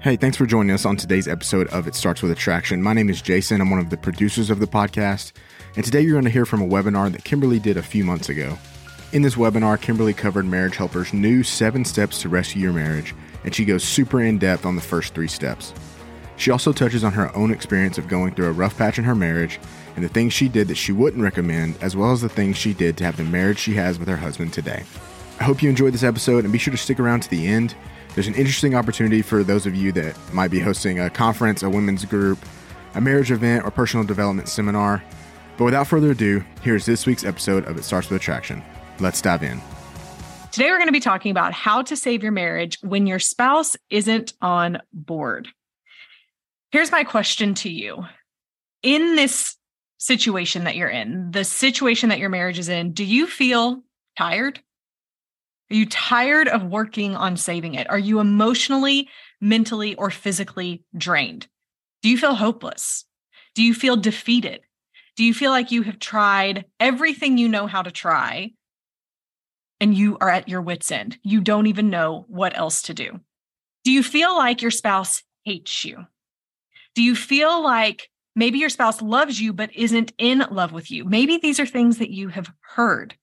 Hey, thanks for joining us on today's episode of It Starts With Attraction. My name is Jason. I'm one of the producers of the podcast. And today you're going to hear from a webinar that Kimberly did a few months ago. In this webinar, Kimberly covered Marriage Helper's new seven steps to rescue your marriage, and she goes super in depth on the first three steps. She also touches on her own experience of going through a rough patch in her marriage and the things she did that she wouldn't recommend, as well as the things she did to have the marriage she has with her husband today. I hope you enjoyed this episode and be sure to stick around to the end. There's an interesting opportunity for those of you that might be hosting a conference, a women's group, a marriage event, or personal development seminar. But without further ado, here's this week's episode of It Starts with Attraction. Let's dive in. Today, we're going to be talking about how to save your marriage when your spouse isn't on board. Here's my question to you In this situation that you're in, the situation that your marriage is in, do you feel tired? Are you tired of working on saving it? Are you emotionally, mentally, or physically drained? Do you feel hopeless? Do you feel defeated? Do you feel like you have tried everything you know how to try and you are at your wits' end? You don't even know what else to do. Do you feel like your spouse hates you? Do you feel like maybe your spouse loves you but isn't in love with you? Maybe these are things that you have heard.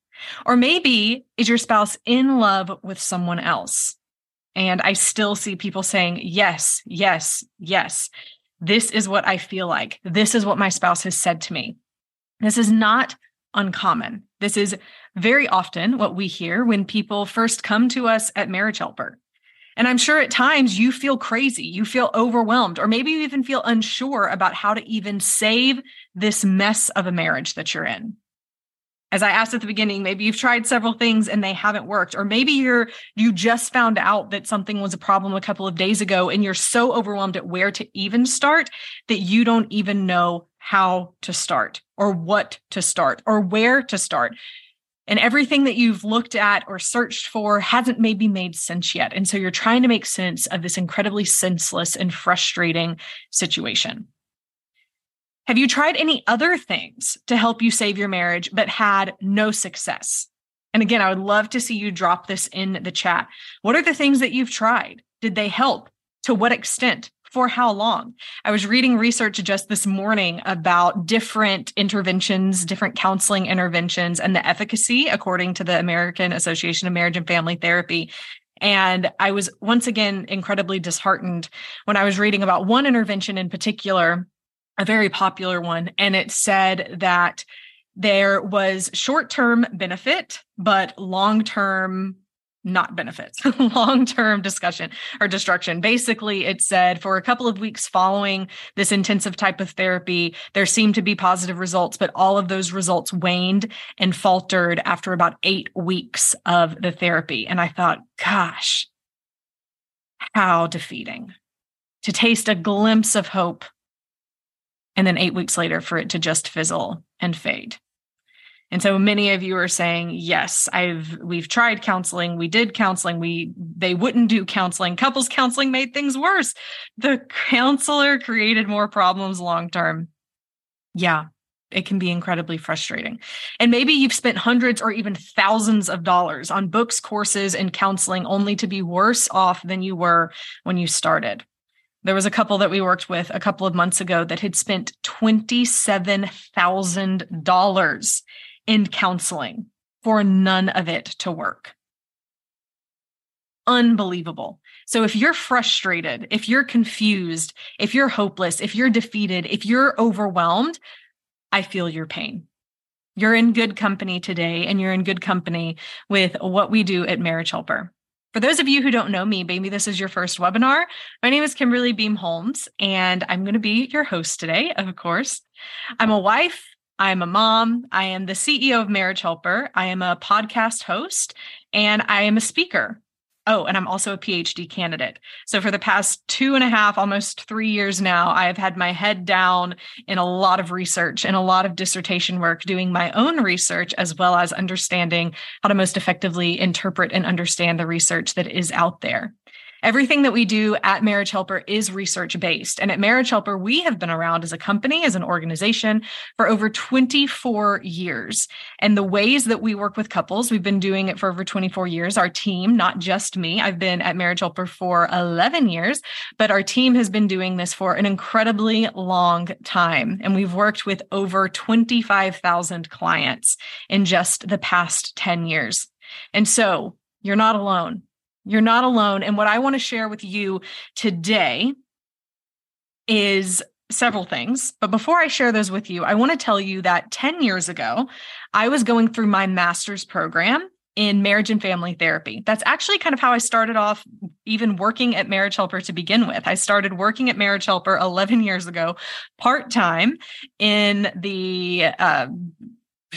Or maybe is your spouse in love with someone else? And I still see people saying, yes, yes, yes. This is what I feel like. This is what my spouse has said to me. This is not uncommon. This is very often what we hear when people first come to us at Marriage Helper. And I'm sure at times you feel crazy, you feel overwhelmed, or maybe you even feel unsure about how to even save this mess of a marriage that you're in as I asked at the beginning, maybe you've tried several things and they haven't worked, or maybe you're you just found out that something was a problem a couple of days ago and you're so overwhelmed at where to even start that you don't even know how to start or what to start or where to start. And everything that you've looked at or searched for hasn't maybe made sense yet. And so you're trying to make sense of this incredibly senseless and frustrating situation. Have you tried any other things to help you save your marriage but had no success? And again, I would love to see you drop this in the chat. What are the things that you've tried? Did they help? To what extent? For how long? I was reading research just this morning about different interventions, different counseling interventions, and the efficacy according to the American Association of Marriage and Family Therapy. And I was once again incredibly disheartened when I was reading about one intervention in particular a very popular one, and it said that there was short term benefit, but long term not benefits, long term discussion or destruction. Basically, it said for a couple of weeks following this intensive type of therapy, there seemed to be positive results, but all of those results waned and faltered after about eight weeks of the therapy. And I thought, gosh, how defeating to taste a glimpse of hope and then eight weeks later for it to just fizzle and fade. And so many of you are saying, yes, I've we've tried counseling. We did counseling. We they wouldn't do counseling. Couples counseling made things worse. The counselor created more problems long term. Yeah, it can be incredibly frustrating. And maybe you've spent hundreds or even thousands of dollars on books, courses, and counseling only to be worse off than you were when you started. There was a couple that we worked with a couple of months ago that had spent $27,000 in counseling for none of it to work. Unbelievable. So if you're frustrated, if you're confused, if you're hopeless, if you're defeated, if you're overwhelmed, I feel your pain. You're in good company today, and you're in good company with what we do at Marriage Helper. For those of you who don't know me, maybe this is your first webinar. My name is Kimberly Beam Holmes, and I'm going to be your host today, of course. I'm a wife, I'm a mom, I am the CEO of Marriage Helper, I am a podcast host, and I am a speaker. Oh, and I'm also a PhD candidate. So for the past two and a half, almost three years now, I have had my head down in a lot of research and a lot of dissertation work, doing my own research, as well as understanding how to most effectively interpret and understand the research that is out there. Everything that we do at Marriage Helper is research based. And at Marriage Helper, we have been around as a company, as an organization for over 24 years. And the ways that we work with couples, we've been doing it for over 24 years. Our team, not just me, I've been at Marriage Helper for 11 years, but our team has been doing this for an incredibly long time. And we've worked with over 25,000 clients in just the past 10 years. And so you're not alone. You're not alone. And what I want to share with you today is several things. But before I share those with you, I want to tell you that 10 years ago, I was going through my master's program in marriage and family therapy. That's actually kind of how I started off even working at Marriage Helper to begin with. I started working at Marriage Helper 11 years ago, part time in the uh,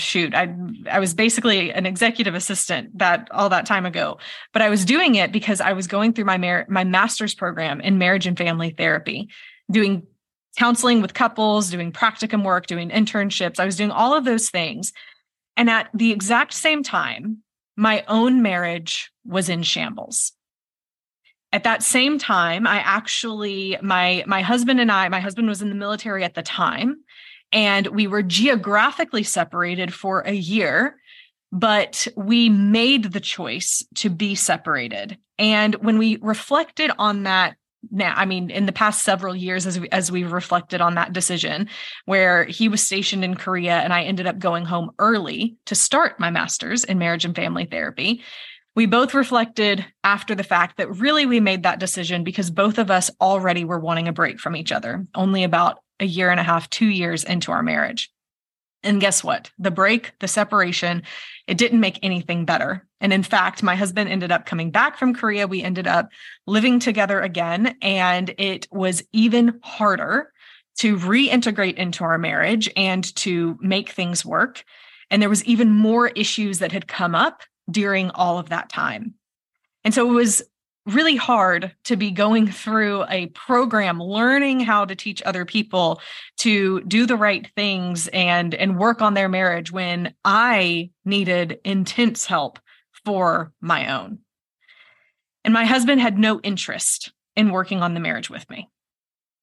shoot i i was basically an executive assistant that all that time ago. But i was doing it because i was going through my mar- my master's program in marriage and family therapy doing counseling with couples doing practicum work doing internships. I was doing all of those things. And at the exact same time my own marriage was in shambles. At that same time i actually my my husband and i my husband was in the military at the time and we were geographically separated for a year but we made the choice to be separated. And when we reflected on that now i mean in the past several years as we, as we've reflected on that decision where he was stationed in korea and i ended up going home early to start my masters in marriage and family therapy we both reflected after the fact that really we made that decision because both of us already were wanting a break from each other only about a year and a half, two years into our marriage. And guess what? The break, the separation, it didn't make anything better. And in fact, my husband ended up coming back from Korea. We ended up living together again, and it was even harder to reintegrate into our marriage and to make things work. And there was even more issues that had come up during all of that time. And so it was really hard to be going through a program learning how to teach other people to do the right things and and work on their marriage when i needed intense help for my own. And my husband had no interest in working on the marriage with me.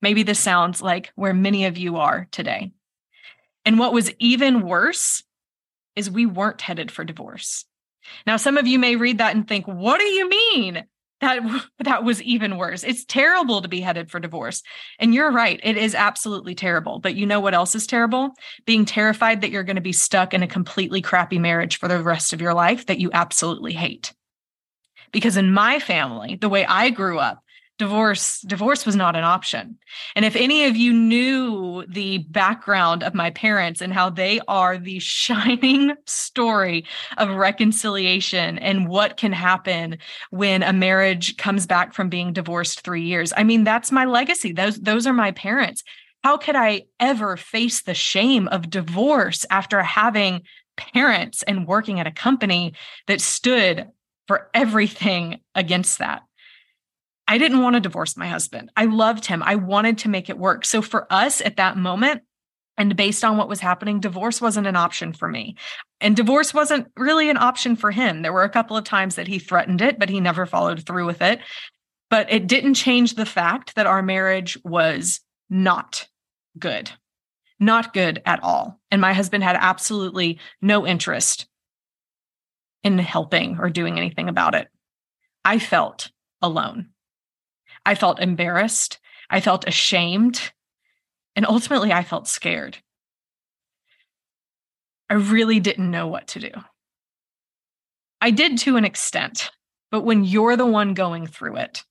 Maybe this sounds like where many of you are today. And what was even worse is we weren't headed for divorce now, some of you may read that and think, what do you mean? that that was even worse. It's terrible to be headed for divorce. And you're right, it is absolutely terrible. But you know what else is terrible? Being terrified that you're going to be stuck in a completely crappy marriage for the rest of your life that you absolutely hate. Because in my family, the way I grew up, divorce divorce was not an option. And if any of you knew the background of my parents and how they are the shining story of reconciliation and what can happen when a marriage comes back from being divorced 3 years i mean that's my legacy. Those those are my parents. How could i ever face the shame of divorce after having parents and working at a company that stood for everything against that I didn't want to divorce my husband. I loved him. I wanted to make it work. So for us at that moment, and based on what was happening, divorce wasn't an option for me. And divorce wasn't really an option for him. There were a couple of times that he threatened it, but he never followed through with it. But it didn't change the fact that our marriage was not good, not good at all. And my husband had absolutely no interest in helping or doing anything about it. I felt alone. I felt embarrassed. I felt ashamed. And ultimately, I felt scared. I really didn't know what to do. I did to an extent, but when you're the one going through it,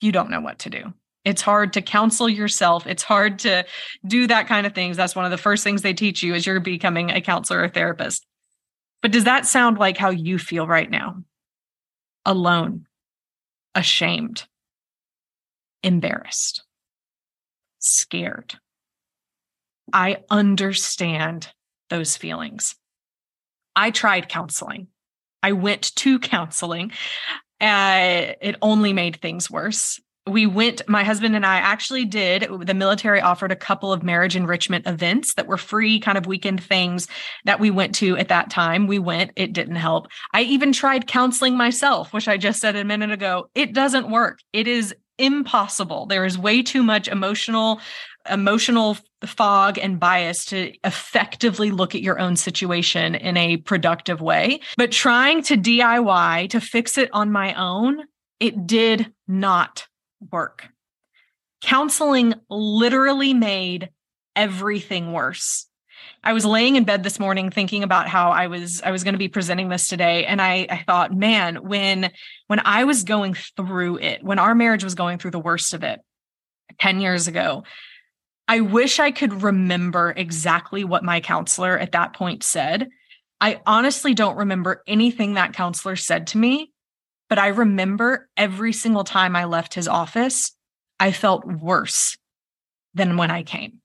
you don't know what to do. It's hard to counsel yourself. It's hard to do that kind of things. That's one of the first things they teach you as you're becoming a counselor or therapist. But does that sound like how you feel right now? Alone, ashamed, embarrassed, scared. I understand those feelings. I tried counseling. I went to counseling Uh, it only made things worse we went my husband and i actually did the military offered a couple of marriage enrichment events that were free kind of weekend things that we went to at that time we went it didn't help i even tried counseling myself which i just said a minute ago it doesn't work it is impossible there is way too much emotional emotional fog and bias to effectively look at your own situation in a productive way but trying to diy to fix it on my own it did not work. Counseling literally made everything worse. I was laying in bed this morning thinking about how I was I was going to be presenting this today and I I thought, man, when when I was going through it, when our marriage was going through the worst of it 10 years ago, I wish I could remember exactly what my counselor at that point said. I honestly don't remember anything that counselor said to me, but I remember every single time I left his office, I felt worse than when I came.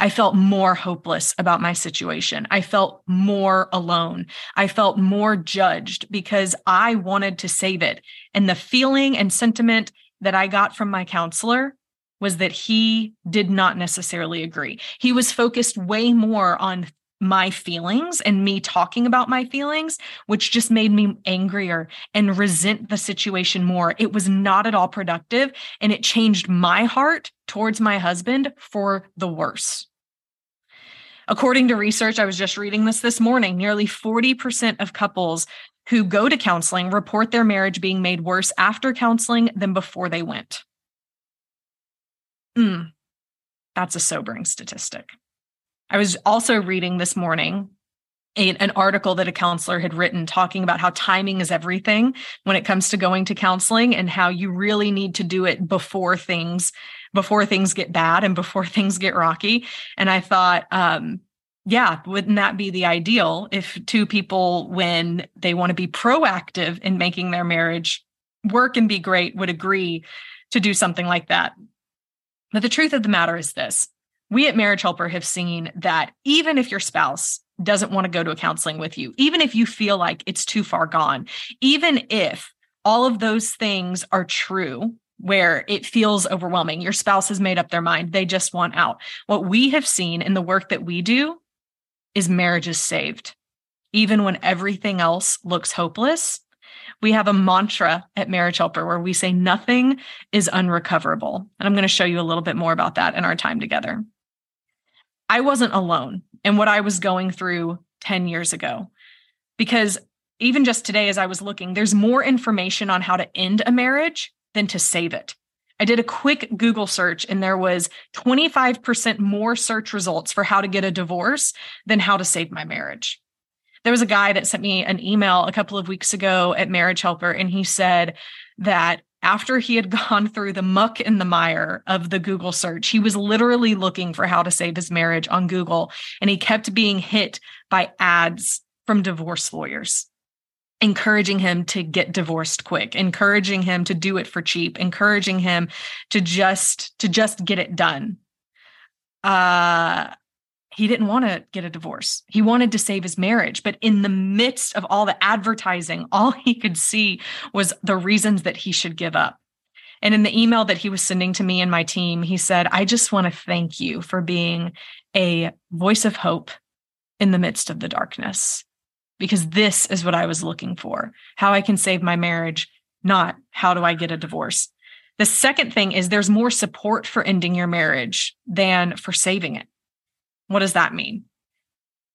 I felt more hopeless about my situation. I felt more alone. I felt more judged because I wanted to save it. And the feeling and sentiment that I got from my counselor was that he did not necessarily agree. He was focused way more on my feelings and me talking about my feelings, which just made me angrier and resent the situation more. It was not at all productive. And it changed my heart towards my husband for the worse. According to research, I was just reading this this morning, nearly 40% of couples who go to counseling report their marriage being made worse after counseling than before they went. Mm, that's a sobering statistic. I was also reading this morning an article that a counselor had written talking about how timing is everything when it comes to going to counseling and how you really need to do it before things before things get bad and before things get rocky. And i thought um, yeah wouldn't that be the ideal if two people when they want to be proactive in making their marriage work and be great would agree to do something like that? But the truth of the matter is this. We at Marriage Helper have seen that even if your spouse doesn't want to go to a counseling with you, even if you feel like it's too far gone, even if all of those things are true, where it feels overwhelming, your spouse has made up their mind, they just want out. What we have seen in the work that we do is marriages saved. Even when everything else looks hopeless, we have a mantra at Marriage Helper where we say nothing is unrecoverable. And I'm going to show you a little bit more about that in our time together. I wasn't alone in what I was going through 10 years ago. Because even just today, as I was looking, there's more information on how to end a marriage than to save it. I did a quick Google search and there was 25% more search results for how to get a divorce than how to save my marriage. There was a guy that sent me an email a couple of weeks ago at Marriage Helper, and he said that after he had gone through the muck and the mire of the Google search, he was literally looking for how to save his marriage on Google. And he kept being hit by ads from divorce lawyers, encouraging him to get divorced quick, encouraging him to do it for cheap, encouraging him to just to just get it done. Uh he didn't want to get a divorce. He wanted to save his marriage. But in the midst of all the advertising, all he could see was the reasons that he should give up. And in the email that he was sending to me and my team, he said, I just want to thank you for being a voice of hope in the midst of the darkness, because this is what I was looking for how I can save my marriage, not how do I get a divorce. The second thing is there's more support for ending your marriage than for saving it. What does that mean?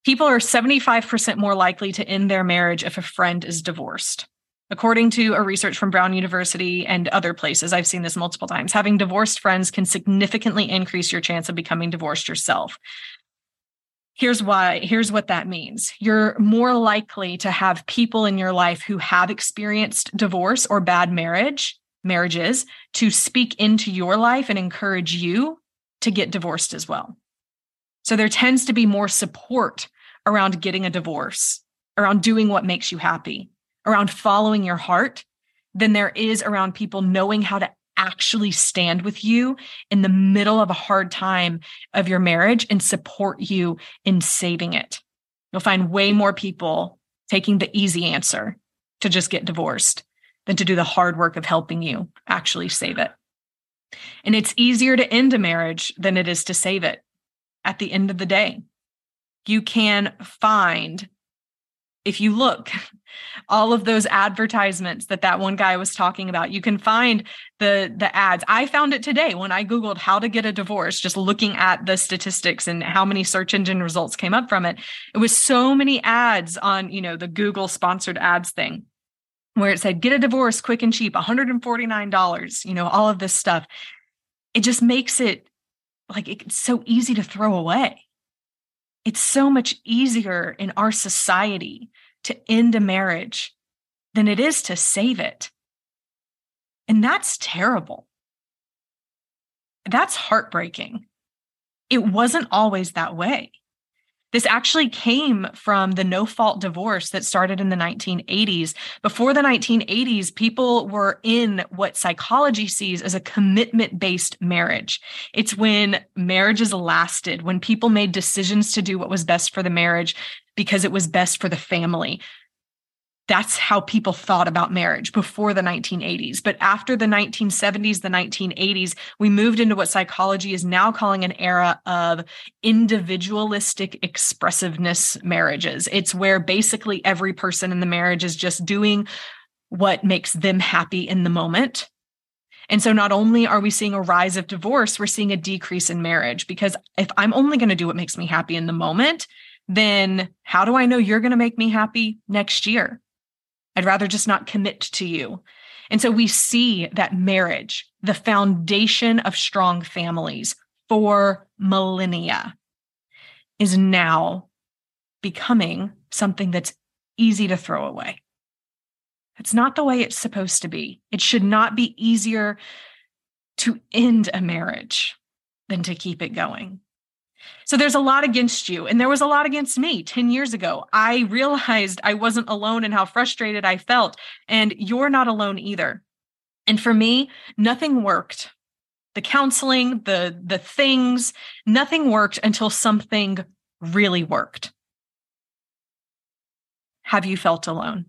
People are 75% more likely to end their marriage if a friend is divorced. According to a research from Brown University and other places, I've seen this multiple times. Having divorced friends can significantly increase your chance of becoming divorced yourself. Here's why, here's what that means. You're more likely to have people in your life who have experienced divorce or bad marriage, marriages, to speak into your life and encourage you to get divorced as well. So there tends to be more support around getting a divorce, around doing what makes you happy, around following your heart than there is around people knowing how to actually stand with you in the middle of a hard time of your marriage and support you in saving it. You'll find way more people taking the easy answer to just get divorced than to do the hard work of helping you actually save it. And it's easier to end a marriage than it is to save it at the end of the day. You can find if you look all of those advertisements that that one guy was talking about. You can find the the ads. I found it today when i googled how to get a divorce just looking at the statistics and how many search engine results came up from it. It was so many ads on you know the google sponsored ads thing where it said get a divorce quick and cheap $149 you know all of this stuff. It just makes it like it's so easy to throw away. It's so much easier in our society to end a marriage than it is to save it. And that's terrible. That's heartbreaking. It wasn't always that way. This actually came from the no fault divorce that started in the 1980s. Before the 1980s, people were in what psychology sees as a commitment based marriage. It's when marriages lasted, when people made decisions to do what was best for the marriage because it was best for the family that's how people thought about marriage before the 1980s. But after the 1970s, the 1980s, we moved into what psychology is now calling an era of individualistic expressiveness marriages. It's where basically every person in the marriage is just doing what makes them happy in the moment. And so not only are we seeing a rise of divorce, we're seeing a decrease in marriage because if I'm only going to do what makes me happy in the moment, then how do I know you're going to make me happy next year? I'd rather just not commit to you. And so we see that marriage, the foundation of strong families for millennia, is now becoming something that's easy to throw away. It's not the way it's supposed to be. It should not be easier to end a marriage than to keep it going. So there's a lot against you. And there was a lot against me 10 years ago. I realized I wasn't alone and how frustrated I felt. And you're not alone either. And for me, nothing worked. The counseling, the the things, nothing worked until something really worked. Have you felt alone?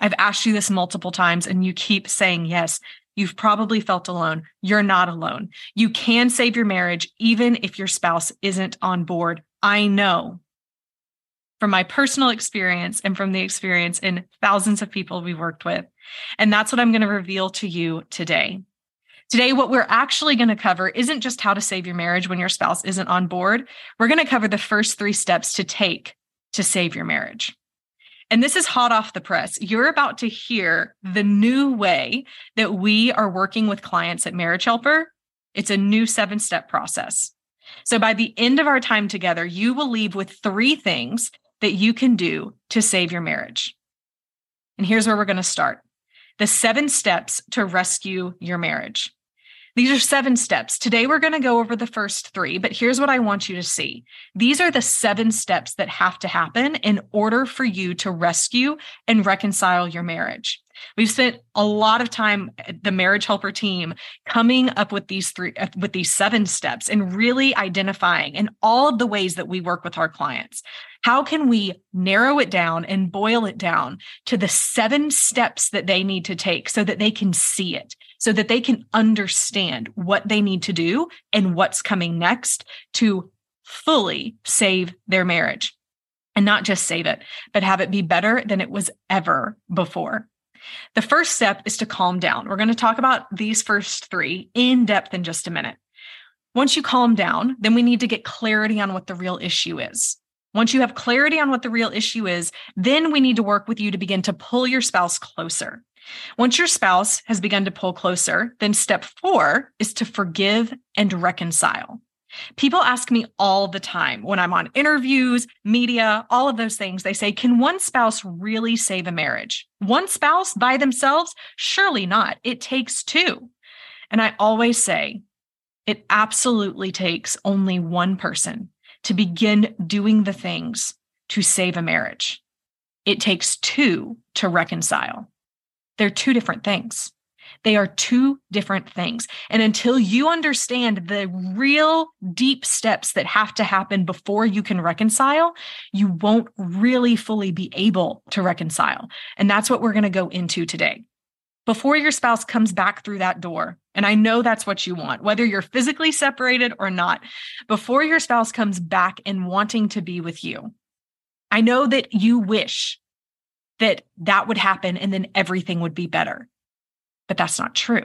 I've asked you this multiple times and you keep saying yes. You've probably felt alone. You're not alone. You can save your marriage even if your spouse isn't on board. I know from my personal experience and from the experience in thousands of people we've worked with. And that's what I'm going to reveal to you today. Today, what we're actually going to cover isn't just how to save your marriage when your spouse isn't on board. We're going to cover the first three steps to take to save your marriage. And this is hot off the press. You're about to hear the new way that we are working with clients at Marriage Helper. It's a new seven step process. So by the end of our time together, you will leave with three things that you can do to save your marriage. And here's where we're going to start the seven steps to rescue your marriage. These are seven steps. Today, we're going to go over the first three, but here's what I want you to see. These are the seven steps that have to happen in order for you to rescue and reconcile your marriage. We've spent a lot of time, the marriage helper team, coming up with these three, uh, with these seven steps and really identifying in all of the ways that we work with our clients. How can we narrow it down and boil it down to the seven steps that they need to take so that they can see it? So that they can understand what they need to do and what's coming next to fully save their marriage and not just save it, but have it be better than it was ever before. The first step is to calm down. We're going to talk about these first three in depth in just a minute. Once you calm down, then we need to get clarity on what the real issue is. Once you have clarity on what the real issue is, then we need to work with you to begin to pull your spouse closer. Once your spouse has begun to pull closer, then step four is to forgive and reconcile. People ask me all the time when I'm on interviews, media, all of those things. They say, Can one spouse really save a marriage? One spouse by themselves? Surely not. It takes two. And I always say, It absolutely takes only one person to begin doing the things to save a marriage. It takes two to reconcile. They're two different things. They are two different things. And until you understand the real deep steps that have to happen before you can reconcile, you won't really fully be able to reconcile. And that's what we're going to go into today. before your spouse comes back through that door. And I know that's what you want, whether you're physically separated or not, before your spouse comes back and wanting to be with you. I know that you wish that that would happen and then everything would be better. But that's not true.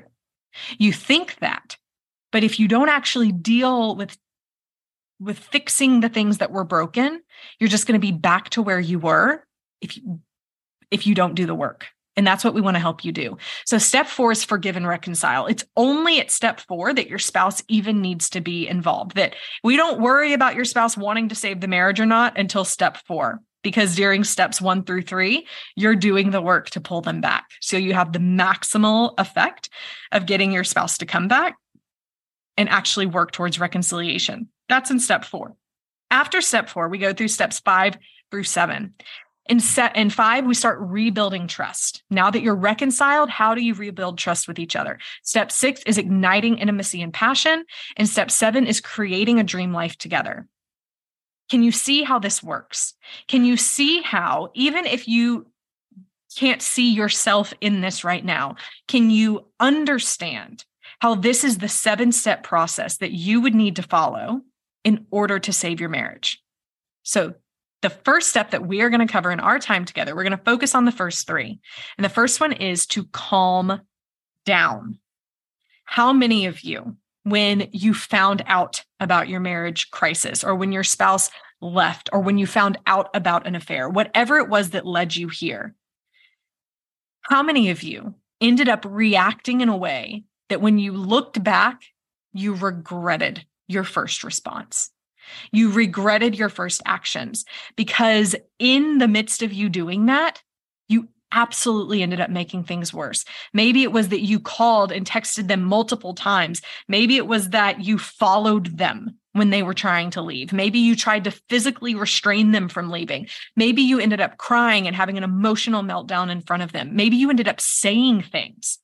You think that. But if you don't actually deal with with fixing the things that were broken, you're just going to be back to where you were if you if you don't do the work. And that's what we want to help you do. So, step four is forgive and reconcile. It's only at step four that your spouse even needs to be involved, that we don't worry about your spouse wanting to save the marriage or not until step four, because during steps one through three, you're doing the work to pull them back. So, you have the maximal effect of getting your spouse to come back and actually work towards reconciliation. That's in step four. After step four, we go through steps five through seven. In set in five, we start rebuilding trust. Now that you're reconciled, how do you rebuild trust with each other? Step six is igniting intimacy and passion. And step seven is creating a dream life together. Can you see how this works? Can you see how, even if you can't see yourself in this right now, can you understand how this is the seven step process that you would need to follow in order to save your marriage? So, the first step that we are going to cover in our time together, we're going to focus on the first three. And the first one is to calm down. How many of you, when you found out about your marriage crisis or when your spouse left or when you found out about an affair, whatever it was that led you here, how many of you ended up reacting in a way that when you looked back, you regretted your first response? You regretted your first actions because in the midst of you doing that, absolutely ended up making things worse. Maybe it was that you called and texted them multiple times. Maybe it was that you followed them when they were trying to leave. Maybe you tried to physically restrain them from leaving. Maybe you ended up crying and having an emotional meltdown in front of them. Maybe you ended up saying things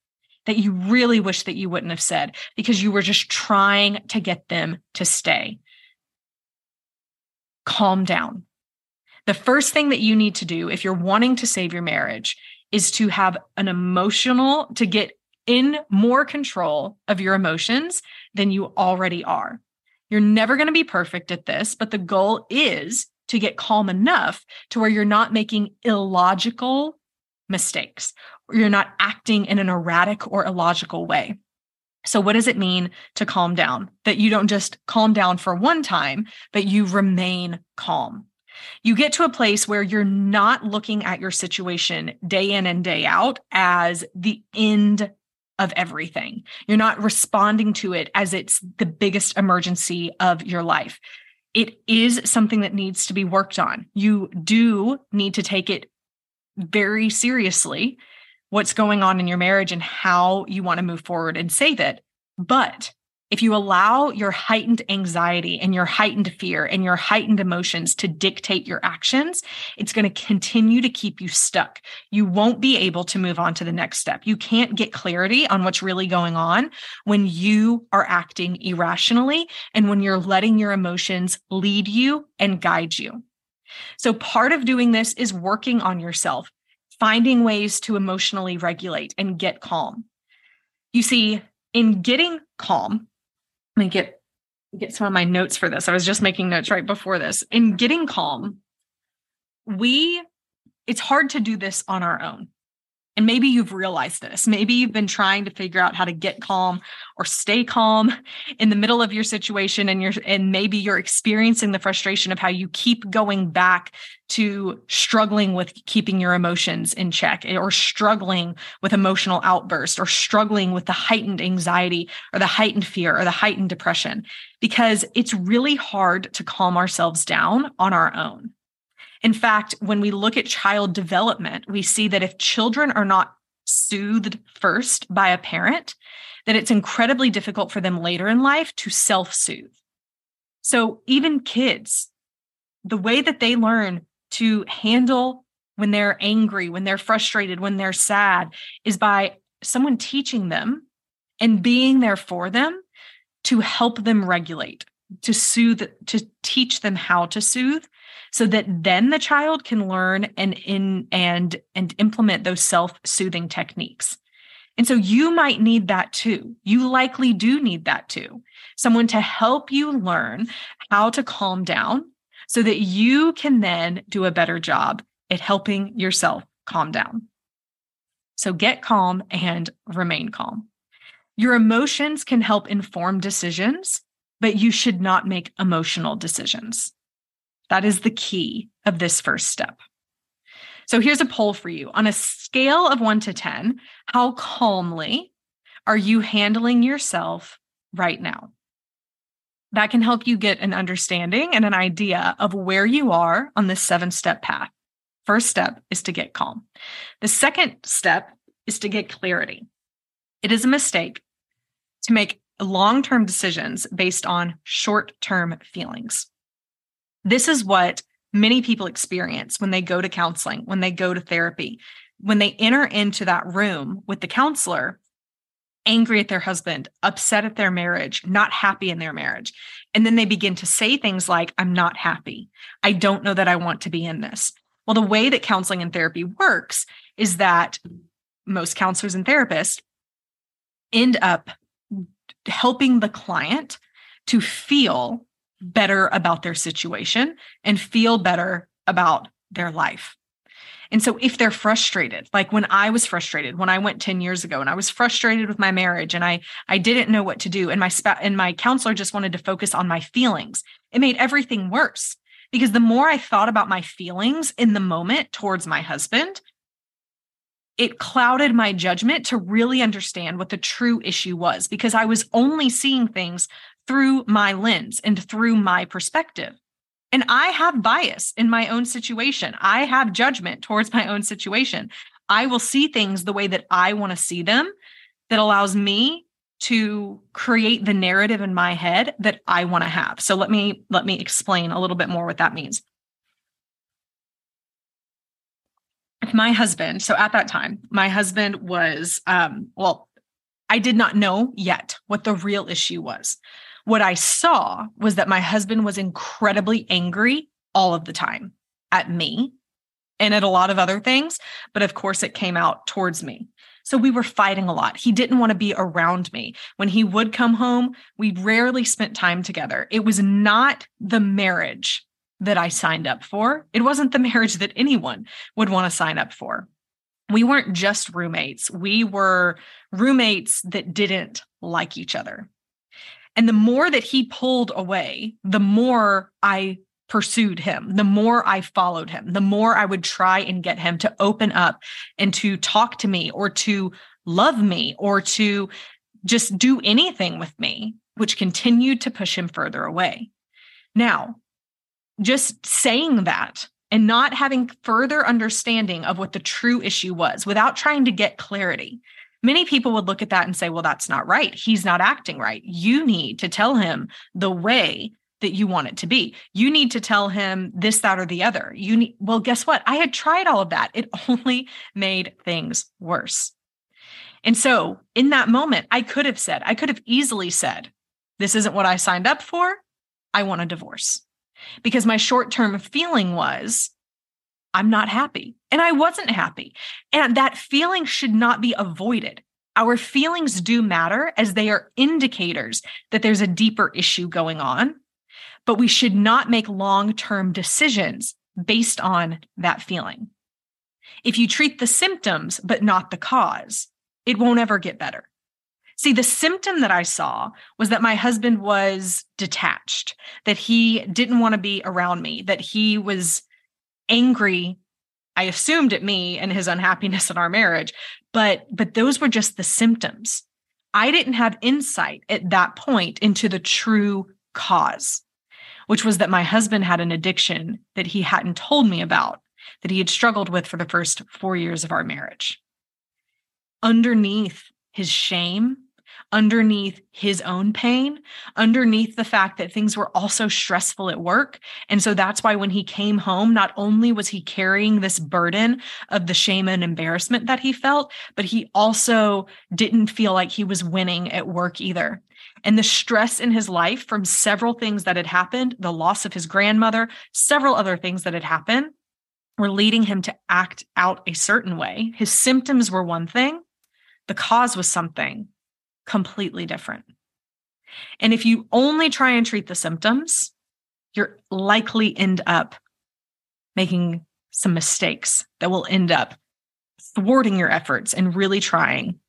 that you really wish that you wouldn't have said because you were just trying to get them to stay calm down. The first thing that you need to do if you're wanting to save your marriage is to have an emotional, to get in more control of your emotions than you already are. You're never going to be perfect at this, but the goal is to get calm enough to where you're not making illogical mistakes, or you're not acting in an erratic or illogical way. So, what does it mean to calm down? That you don't just calm down for one time, but you remain calm. You get to a place where you're not looking at your situation day in and day out as the end of everything. You're not responding to it as it's the biggest emergency of your life. It is something that needs to be worked on. You do need to take it very seriously what's going on in your marriage and how you want to move forward and save it. But if you allow your heightened anxiety and your heightened fear and your heightened emotions to dictate your actions, it's going to continue to keep you stuck. You won't be able to move on to the next step. You can't get clarity on what's really going on when you are acting irrationally and when you're letting your emotions lead you and guide you. So, part of doing this is working on yourself, finding ways to emotionally regulate and get calm. You see, in getting calm, let me get get some of my notes for this. I was just making notes right before this. In getting calm, we it's hard to do this on our own. And maybe you've realized this. Maybe you've been trying to figure out how to get calm or stay calm in the middle of your situation and you're and maybe you're experiencing the frustration of how you keep going back to struggling with keeping your emotions in check or struggling with emotional outburst or struggling with the heightened anxiety or the heightened fear or the heightened depression because it's really hard to calm ourselves down on our own. In fact, when we look at child development, we see that if children are not soothed first by a parent, that it's incredibly difficult for them later in life to self soothe. So even kids, the way that they learn to handle when they're angry, when they're frustrated, when they're sad is by someone teaching them and being there for them to help them regulate, to soothe, to teach them how to soothe so that then the child can learn and in and and implement those self-soothing techniques And so you might need that too. You likely do need that too. Someone to help you learn how to calm down so that you can then do a better job at helping yourself calm down. So get calm and remain calm. Your emotions can help inform decisions, but you should not make emotional decisions. That is the key of this first step. So here's a poll for you. On a scale of one to 10, how calmly are you handling yourself right now? That can help you get an understanding and an idea of where you are on this seven step path. First step is to get calm. The second step is to get clarity. It is a mistake to make long term decisions based on short term feelings. This is what many people experience when they go to counseling, when they go to therapy, when they enter into that room with the counselor, angry at their husband, upset at their marriage, not happy in their marriage. And then they begin to say things like, I'm not happy. I don't know that I want to be in this. Well, the way that counseling and therapy works is that most counselors and therapists end up helping the client to feel better about their situation and feel better about their life. And so if they're frustrated, like when I was frustrated, when I went 10 years ago and I was frustrated with my marriage and I I didn't know what to do and my and my counselor just wanted to focus on my feelings. It made everything worse because the more I thought about my feelings in the moment towards my husband, it clouded my judgment to really understand what the true issue was because I was only seeing things through my lens and through my perspective. And I have bias in my own situation. I have judgment towards my own situation. I will see things the way that I want to see them that allows me to create the narrative in my head that I want to have. So let me let me explain a little bit more what that means. My husband, so at that time, my husband was um well, I did not know yet what the real issue was. What I saw was that my husband was incredibly angry all of the time at me and at a lot of other things. But of course, it came out towards me. So we were fighting a lot. He didn't want to be around me. When he would come home, we rarely spent time together. It was not the marriage that I signed up for. It wasn't the marriage that anyone would want to sign up for. We weren't just roommates, we were roommates that didn't like each other. And the more that he pulled away, the more I pursued him, the more I followed him, the more I would try and get him to open up and to talk to me or to love me or to just do anything with me, which continued to push him further away. Now, just saying that and not having further understanding of what the true issue was without trying to get clarity Many people would look at that and say, well, that's not right. He's not acting right. You need to tell him the way that you want it to be. You need to tell him this, that, or the other. You need, well, guess what? I had tried all of that. It only made things worse. And so in that moment, I could have said, I could have easily said, this isn't what I signed up for. I want a divorce. Because my short term feeling was, I'm not happy. And I wasn't happy. And that feeling should not be avoided. Our feelings do matter as they are indicators that there's a deeper issue going on, but we should not make long term decisions based on that feeling. If you treat the symptoms, but not the cause, it won't ever get better. See, the symptom that I saw was that my husband was detached, that he didn't want to be around me, that he was angry I assumed at me and his unhappiness in our marriage, but but those were just the symptoms. I didn't have insight at that point into the true cause, which was that my husband had an addiction that he hadn't told me about, that he had struggled with for the first 4 years of our marriage. Underneath his shame underneath his own pain, underneath the fact that things were also stressful at work. And so that's why when he came home, not only was he carrying this burden of the shame and embarrassment that he felt, but he also didn't feel like he was winning at work either. And the stress in his life from several things that had happened, the loss of his grandmother, several other things that had happened, were leading him to act out a certain way. His symptoms were one thing, the cause was something completely different. And if you only try and treat the symptoms, you're likely end up making some mistakes that will end up thwarting your efforts and really trying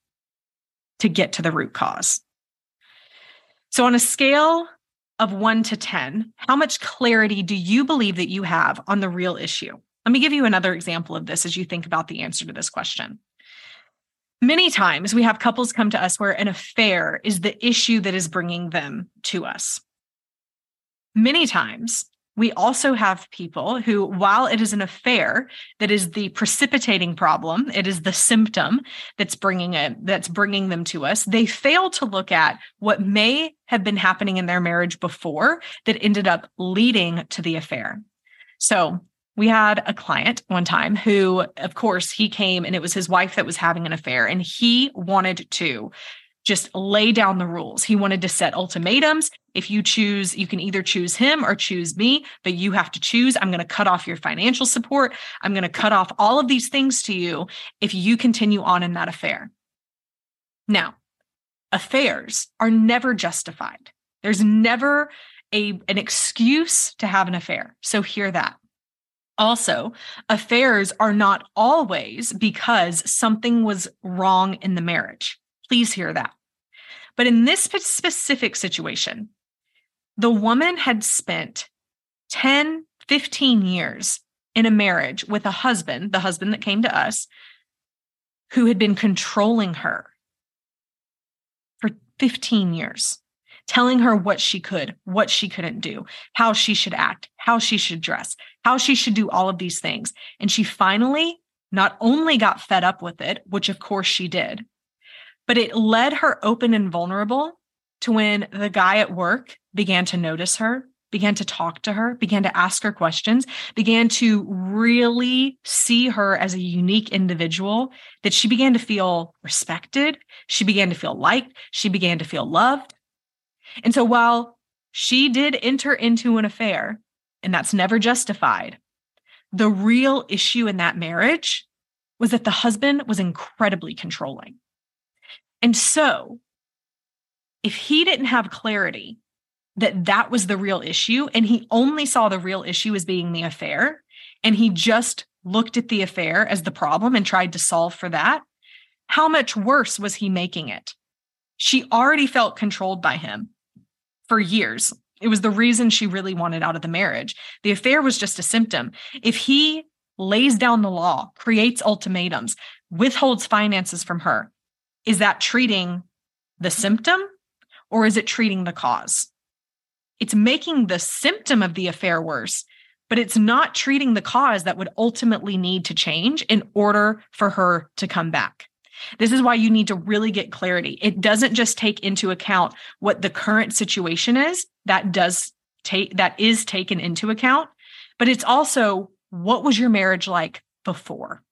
to get to the root cause. So, on a scale of one to 10, how much clarity do you believe that you have on the real issue? Let me give you another example of this as you think about the answer to this question. Many times we have couples come to us where an affair is the issue that is bringing them to us. Many times we also have people who, while it is an affair that is the precipitating problem, it is the symptom that's bringing it, that's bringing them to us. They fail to look at what may have been happening in their marriage before that ended up leading to the affair. So we had a client one time who, of course, he came and it was his wife that was having an affair, and he wanted to just lay down the rules. He wanted to set ultimatums. If you choose, you can either choose him or choose me, but you have to choose. I'm going to cut off your financial support. I'm going to cut off all of these things to you if you continue on in that affair. Now, affairs are never justified. There's never a, an excuse to have an affair. So hear that. Also, affairs are not always because something was wrong in the marriage. Please hear that. But in this specific situation, the woman had spent 10, 15 years in a marriage with a husband, the husband that came to us, who had been controlling her for 15 years, telling her what she could, what she couldn't do, how she should act, how she should dress, how she should do all of these things. And she finally not only got fed up with it, which of course she did, but it led her open and vulnerable to when the guy at work began to notice her, began to talk to her, began to ask her questions, began to really see her as a unique individual, that she began to feel respected. She began to feel liked. She began to feel loved. And so while she did enter into an affair, and that's never justified, the real issue in that marriage was that the husband was incredibly controlling. And so, if he didn't have clarity that that was the real issue, and he only saw the real issue as being the affair, and he just looked at the affair as the problem and tried to solve for that, how much worse was he making it? She already felt controlled by him for years. It was the reason she really wanted out of the marriage. The affair was just a symptom. If he lays down the law, creates ultimatums, withholds finances from her, is that treating the symptom or is it treating the cause? It's making the symptom of the affair worse, but it's not treating the cause that would ultimately need to change in order for her to come back. This is why you need to really get clarity. It doesn't just take into account what the current situation is, that does take that is taken into account, but it's also what was your marriage like before?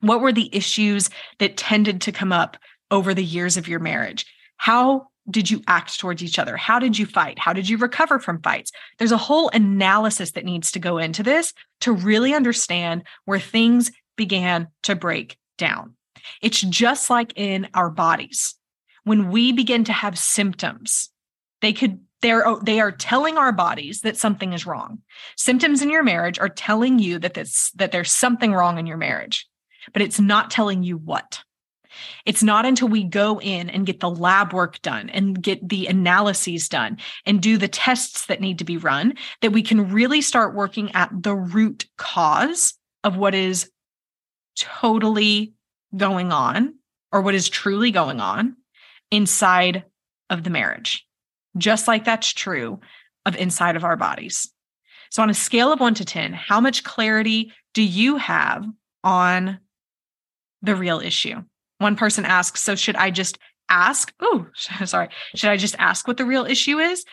What were the issues that tended to come up over the years of your marriage? How did you act towards each other? How did you fight? How did you recover from fights? There's a whole analysis that needs to go into this to really understand where things began to break down. It's just like in our bodies. When we begin to have symptoms, they could they're oh, they are telling our bodies that something is wrong. Symptoms in your marriage are telling you that this that there's something wrong in your marriage, but it's not telling you what. It's not until we go in and get the lab work done and get the analyses done and do the tests that need to be run that we can really start working at the root cause of what is totally going on or what is truly going on inside of the marriage. Just like that's true of inside of our bodies. So, on a scale of one to 10, how much clarity do you have on the real issue? One person asks, so should I just ask? Oh, sorry. Should I just ask what the real issue is?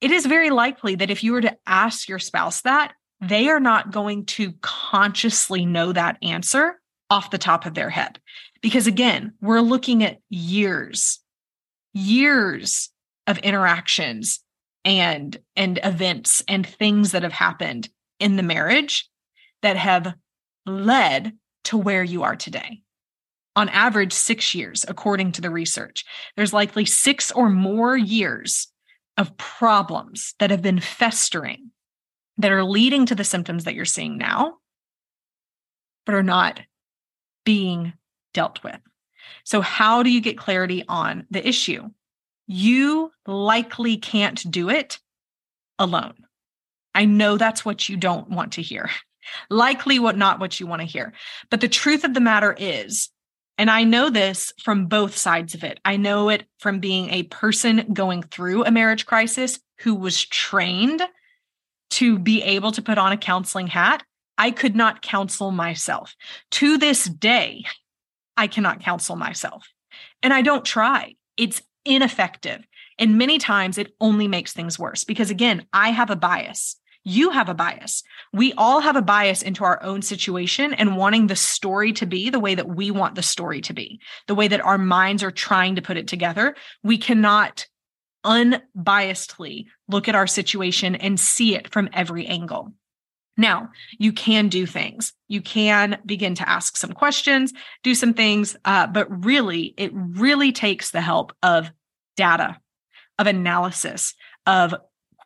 It is very likely that if you were to ask your spouse that, they are not going to consciously know that answer off the top of their head. Because again, we're looking at years, years of interactions and and events and things that have happened in the marriage that have led to where you are today. on average, six years, according to the research. There's likely six or more years of problems that have been festering that are leading to the symptoms that you're seeing now, but are not being dealt with. So, how do you get clarity on the issue? You likely can't do it alone. I know that's what you don't want to hear. Likely what not what you want to hear. But the truth of the matter is, and I know this from both sides of it. I know it from being a person going through a marriage crisis who was trained to be able to put on a counseling hat. I could not counsel myself. To this day, I cannot counsel myself. And I don't try. It's ineffective. And many times it only makes things worse because, again, I have a bias. You have a bias. We all have a bias into our own situation and wanting the story to be the way that we want the story to be, the way that our minds are trying to put it together. We cannot unbiasedly look at our situation and see it from every angle. Now, you can do things. You can begin to ask some questions, do some things, uh, but really, it really takes the help of data, of analysis, of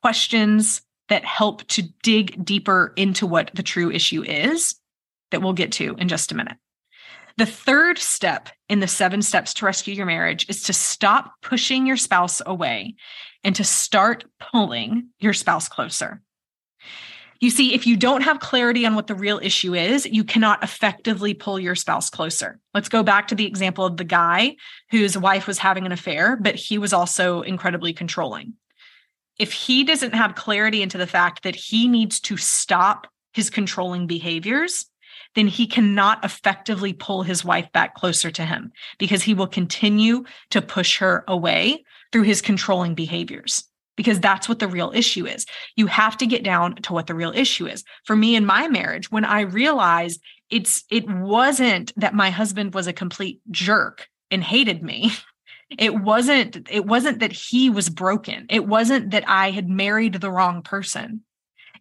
questions that help to dig deeper into what the true issue is that we'll get to in just a minute. The third step in the seven steps to rescue your marriage is to stop pushing your spouse away and to start pulling your spouse closer. You see, if you don't have clarity on what the real issue is, you cannot effectively pull your spouse closer. Let's go back to the example of the guy whose wife was having an affair, but he was also incredibly controlling. If he doesn't have clarity into the fact that he needs to stop his controlling behaviors, then he cannot effectively pull his wife back closer to him because he will continue to push her away through his controlling behaviors because that's what the real issue is. You have to get down to what the real issue is. For me in my marriage, when I realized it's it wasn't that my husband was a complete jerk and hated me. It wasn't it wasn't that he was broken. It wasn't that I had married the wrong person.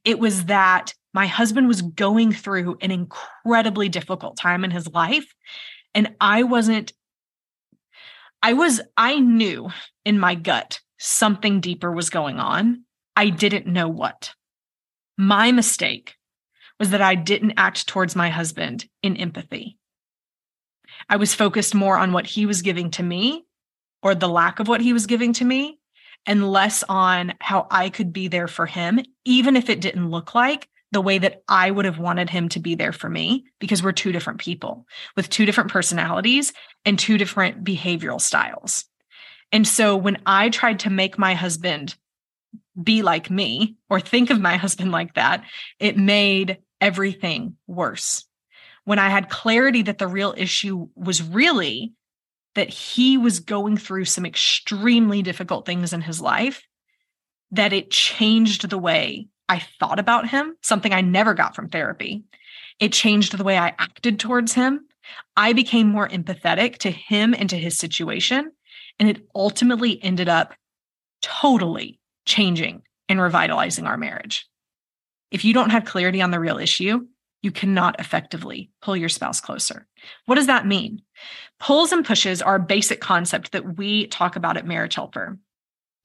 It was that my husband was going through an incredibly difficult time in his life and I wasn't I was I knew in my gut something deeper was going on. I didn't know what. My mistake was that I didn't act towards my husband in empathy. I was focused more on what he was giving to me or the lack of what he was giving to me and less on how I could be there for him, even if it didn't look like the way that I would have wanted him to be there for me, because we're two different people with two different personalities and two different behavioral styles. And so when I tried to make my husband be like me or think of my husband like that, it made everything worse. When I had clarity that the real issue was really that he was going through some extremely difficult things in his life, that it changed the way I thought about him, something I never got from therapy. It changed the way I acted towards him. I became more empathetic to him and to his situation. And it ultimately ended up totally changing and revitalizing our marriage. If you don't have clarity on the real issue, you cannot effectively pull your spouse closer. What does that mean? Pulls and pushes are a basic concept that we talk about at Marriage Helper.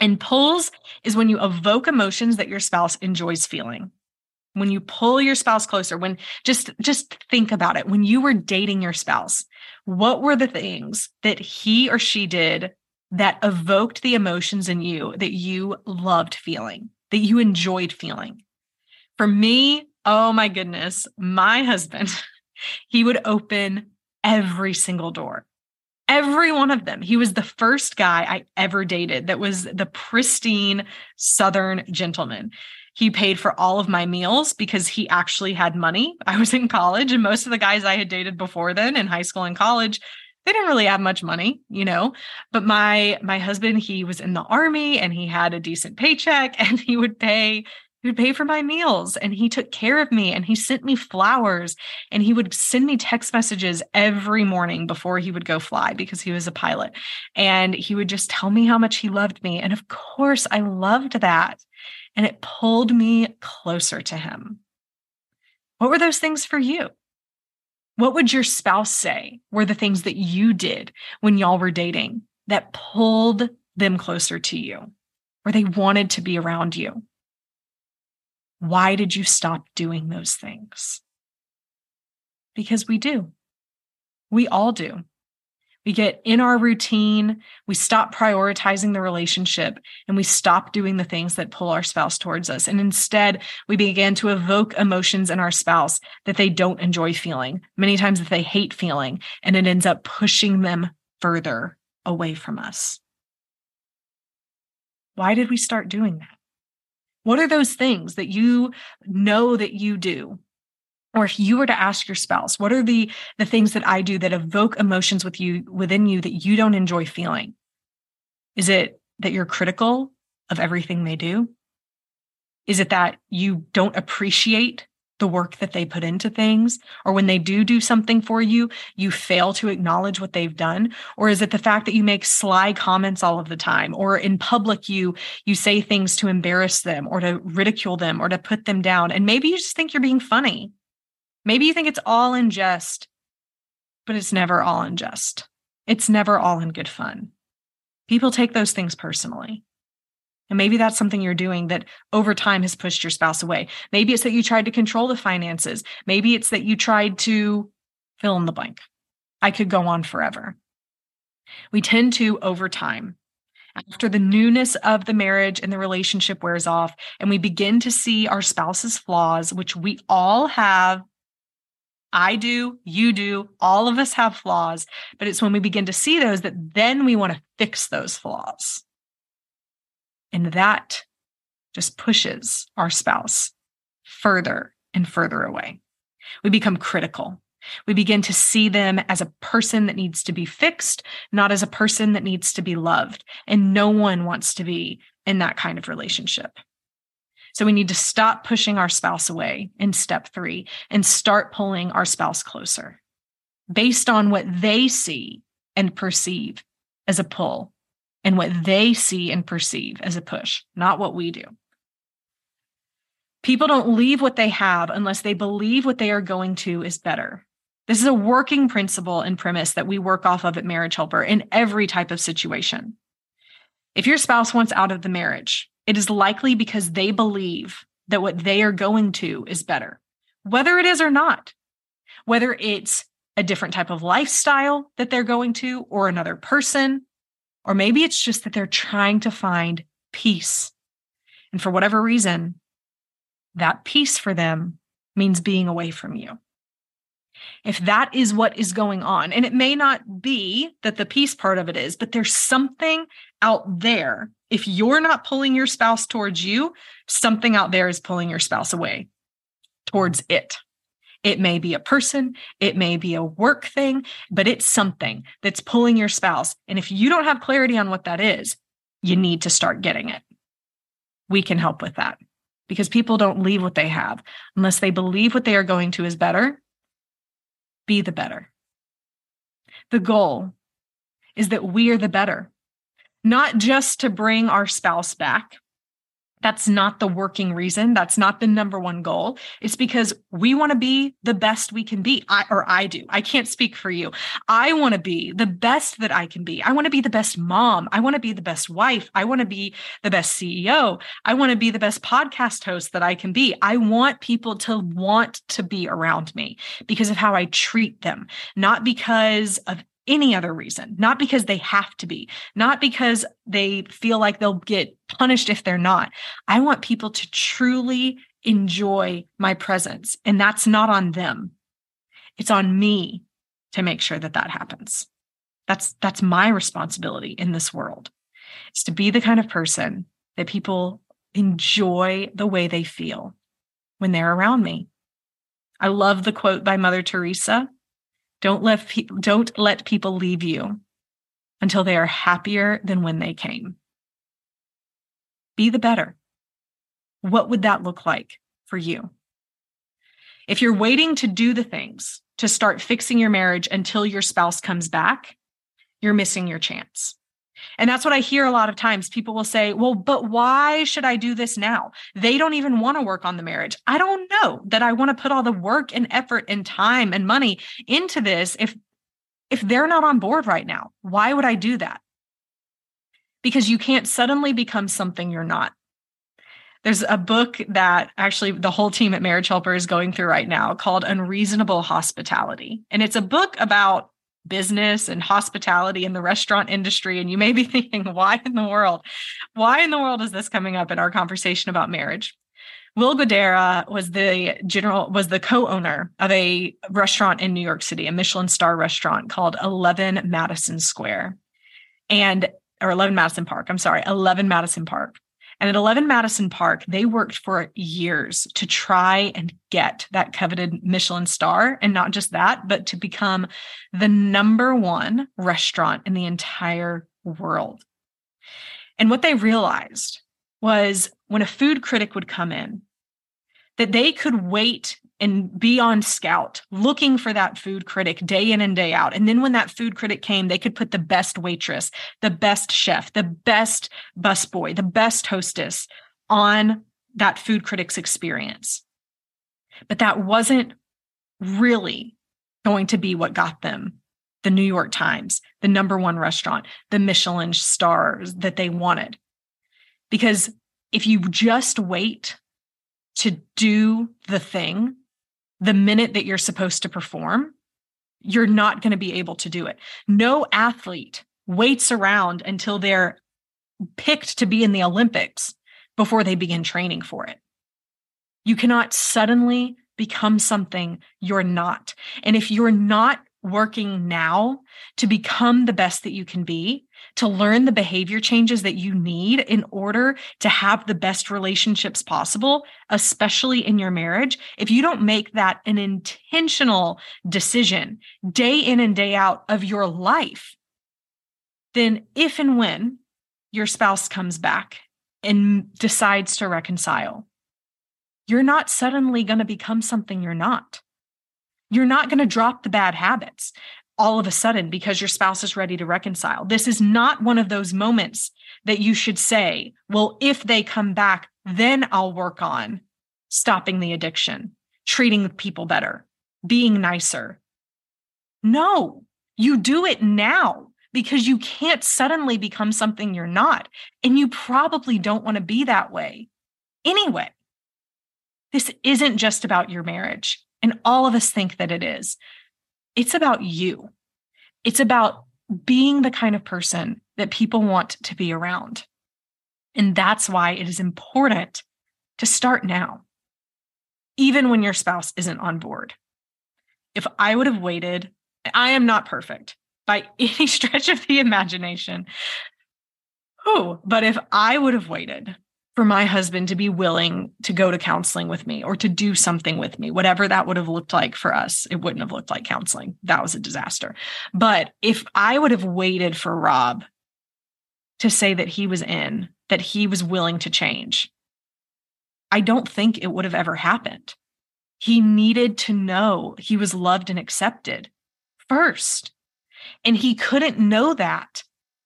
And pulls is when you evoke emotions that your spouse enjoys feeling. When you pull your spouse closer, when just just think about it. When you were dating your spouse, what were the things that he or she did that evoked the emotions in you that you loved feeling, that you enjoyed feeling. For me, oh my goodness, my husband, he would open every single door. Every one of them. He was the first guy I ever dated that was the pristine Southern gentleman. He paid for all of my meals because he actually had money. I was in college, and most of the guys I had dated before then in high school and college they didn't really have much money, you know. But my my husband, he was in the army and he had a decent paycheck and he would pay he would pay for my meals and he took care of me and he sent me flowers and he would send me text messages every morning before he would go fly because he was a pilot. And he would just tell me how much he loved me. And of course I loved that. And it pulled me closer to him. What were those things for you What would your spouse say were the things that you did when y'all were dating that pulled them closer to you, or they wanted to be around you? Why did you stop doing those things? Because we do. We all do. We get in our routine, we stop prioritizing the relationship, and we stop doing the things that pull our spouse towards us. And instead, we begin to evoke emotions in our spouse that they don't enjoy feeling, many times that they hate feeling, and it ends up pushing them further away from us. Why did we start doing that? What are those things that you know that you do or if you were to ask your spouse what are the the things that i do that evoke emotions with you within you that you don't enjoy feeling? Is it that you're critical of everything they do? Is it that you don't appreciate the work that they put into things? Or when they do do something for you you fail to acknowledge what they've done? Or is it the fact that you make sly comments all of the time? Or in public you you say things to embarrass them or to ridicule them or to put them down? And maybe you just think you're being funny Maybe you think it's all in jest, but it's never all in jest. It's never all in good fun. People take those things personally. And maybe that's something you're doing that over time has pushed your spouse away. Maybe it's that you tried to control the finances. Maybe it's that you tried to fill in the blank. I could go on forever. We tend to, over time, after the newness of the marriage and the relationship wears off, and we begin to see our spouse's flaws, which we all have I do, you do, all of us have flaws, but it's when we begin to see those that then we want to fix those flaws. And that just pushes our spouse further and further away. We become critical. We begin to see them as a person that needs to be fixed, not as a person that needs to be loved. And no one wants to be in that kind of relationship. So we need to stop pushing our spouse away in step three and start pulling our spouse closer based on what they see and perceive as a pull and what they see and perceive as a push, not what we do. People don't leave what they have unless they believe what they are going to is better. This is a working principle and premise that we work off of at Marriage Helper in every type of situation. If your spouse wants out of the marriage, it is likely because they believe that what they are going to is better, whether it is or not, whether it's a different type of lifestyle that they're going to or another person, or maybe it's just that they're trying to find peace. And for whatever reason, that peace for them means being away from you. If that is what is going on, and it may not be that the peace part of it is, but there's something out there if you're not pulling your spouse towards you, something out there is pulling your spouse away towards it. It may be a person, it may be a work thing, but it's something that's pulling your spouse. And if you don't have clarity on what that is, you need to start getting it. We can help with that because people don't leave what they have unless they believe what they are going to is better. Be the better. The goal is that we are the better not just to bring our spouse back. That's not the working reason. That's not the number one goal. It's because we want to be the best we can be. I, or I do. I can't speak for you. I want to be the best that I can be. I want to be the best mom. I want to be the best wife. I want to be the best CEO. I want to be the best podcast host that I can be. I want people to want to be around me because of how I treat them, not because of any other reason, not because they have to be, not because they feel like they'll get punished if they're not. I want people to truly enjoy my presence. And that's not on them. It's on me to make sure that that happens. That's that's my responsibility in this world. It's to be the kind of person that people enjoy the way they feel when they're around me. I love the quote by Mother Teresa don't let pe- don't let people leave you until they are happier than when they came. Be the better. What would that look like for you? If you're waiting to do the things to start fixing your marriage until your spouse comes back, you're missing your chance. And that's what I hear a lot of times. People will say, well, but why should I do this now? They don't even want to work on the marriage. I don't know that I want to put all the work and effort and time and money into this if if they're not on board right now. Why would I do that? Because you can't suddenly become something you're not. There's a book that actually the whole team at Marriage Helper is going through right now called Unreasonable Hospitality. And it's a book about business and hospitality in the restaurant industry. And you may be thinking, why in the world? Why in the world is this coming up in our conversation about marriage? Will Guidara was the general was the co-owner of a restaurant in New York City, a Michelin star restaurant called 11 Madison Square. And or 11 Madison Park, I'm sorry, 11 Madison Park. And at 11 Madison Park, they worked for years to try and get that coveted Michelin star. And not just that, but to become the number one restaurant in the entire world. And what they realized was when a food critic would come in, that they could wait and be on scout looking for that food critic day in and day out. And then when that food critic came, they could put the best waitress, the best chef, the best busboy, the best hostess on that food critic's experience. But that wasn't really going to be what got them the New York Times, the number one restaurant, the Michelin stars that they wanted. Because if you just wait to do the thing the minute that you're supposed to perform, you're not going to be able to do it. No athlete waits around until they're picked to be in the Olympics before they begin training for it. You cannot suddenly become something you're not. And if you're not working now to become the best that you can be, to learn the behavior changes that you need in order to have the best relationships possible, especially in your marriage, if you don't make that an intentional decision day in and day out of your life, then if and when your spouse comes back and decides to reconcile, you're not suddenly going to become something you're not. You're not going to drop the bad habits all of a sudden because your spouse is ready to reconcile. This is not one of those moments that you should say, well, if they come back, then I'll work on stopping the addiction, treating people better, being nicer. No, you do it now because you can't suddenly become something you're not. And you probably don't want to be that way anyway. This isn't just about your marriage. And all of us think that it is it's about you. It's about being the kind of person that people want to be around. And that's why it is important to start now, even when your spouse isn't on board. If I would have waited, I am not perfect by any stretch of the imagination. Oh, but if I would have waited for my husband to be willing to go to counseling with me or to do something with me, whatever that would have looked like for us. It wouldn't have looked like counseling. That was a disaster. But if I would have waited for Rob to say that he was in, that he was willing to change, I don't think it would have ever happened. He needed to know he was loved and accepted first. And he couldn't know that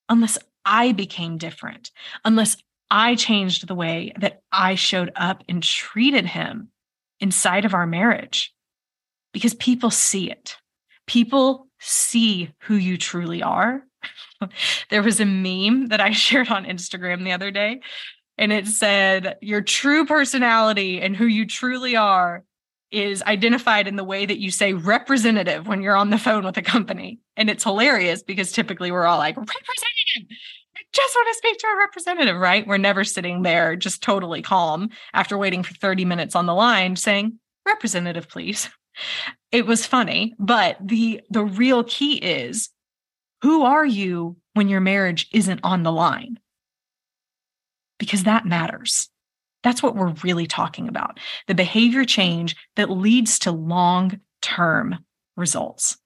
unless I became different, unless I changed the way that I showed up and treated him inside of our marriage because people see it. People see who you truly are. there was a meme that I shared on Instagram the other day, and it said, Your true personality and who you truly are is identified in the way that you say representative when you're on the phone with a company. And it's hilarious because typically we're all like, representative, just want to speak to a representative, right? We're never sitting there just totally calm after waiting for 30 minutes on the line saying, representative, please. It was funny, but the the real key is who are you when your marriage isn't on the line? Because that matters. That's what we're really talking about. The behavior change that leads to long-term results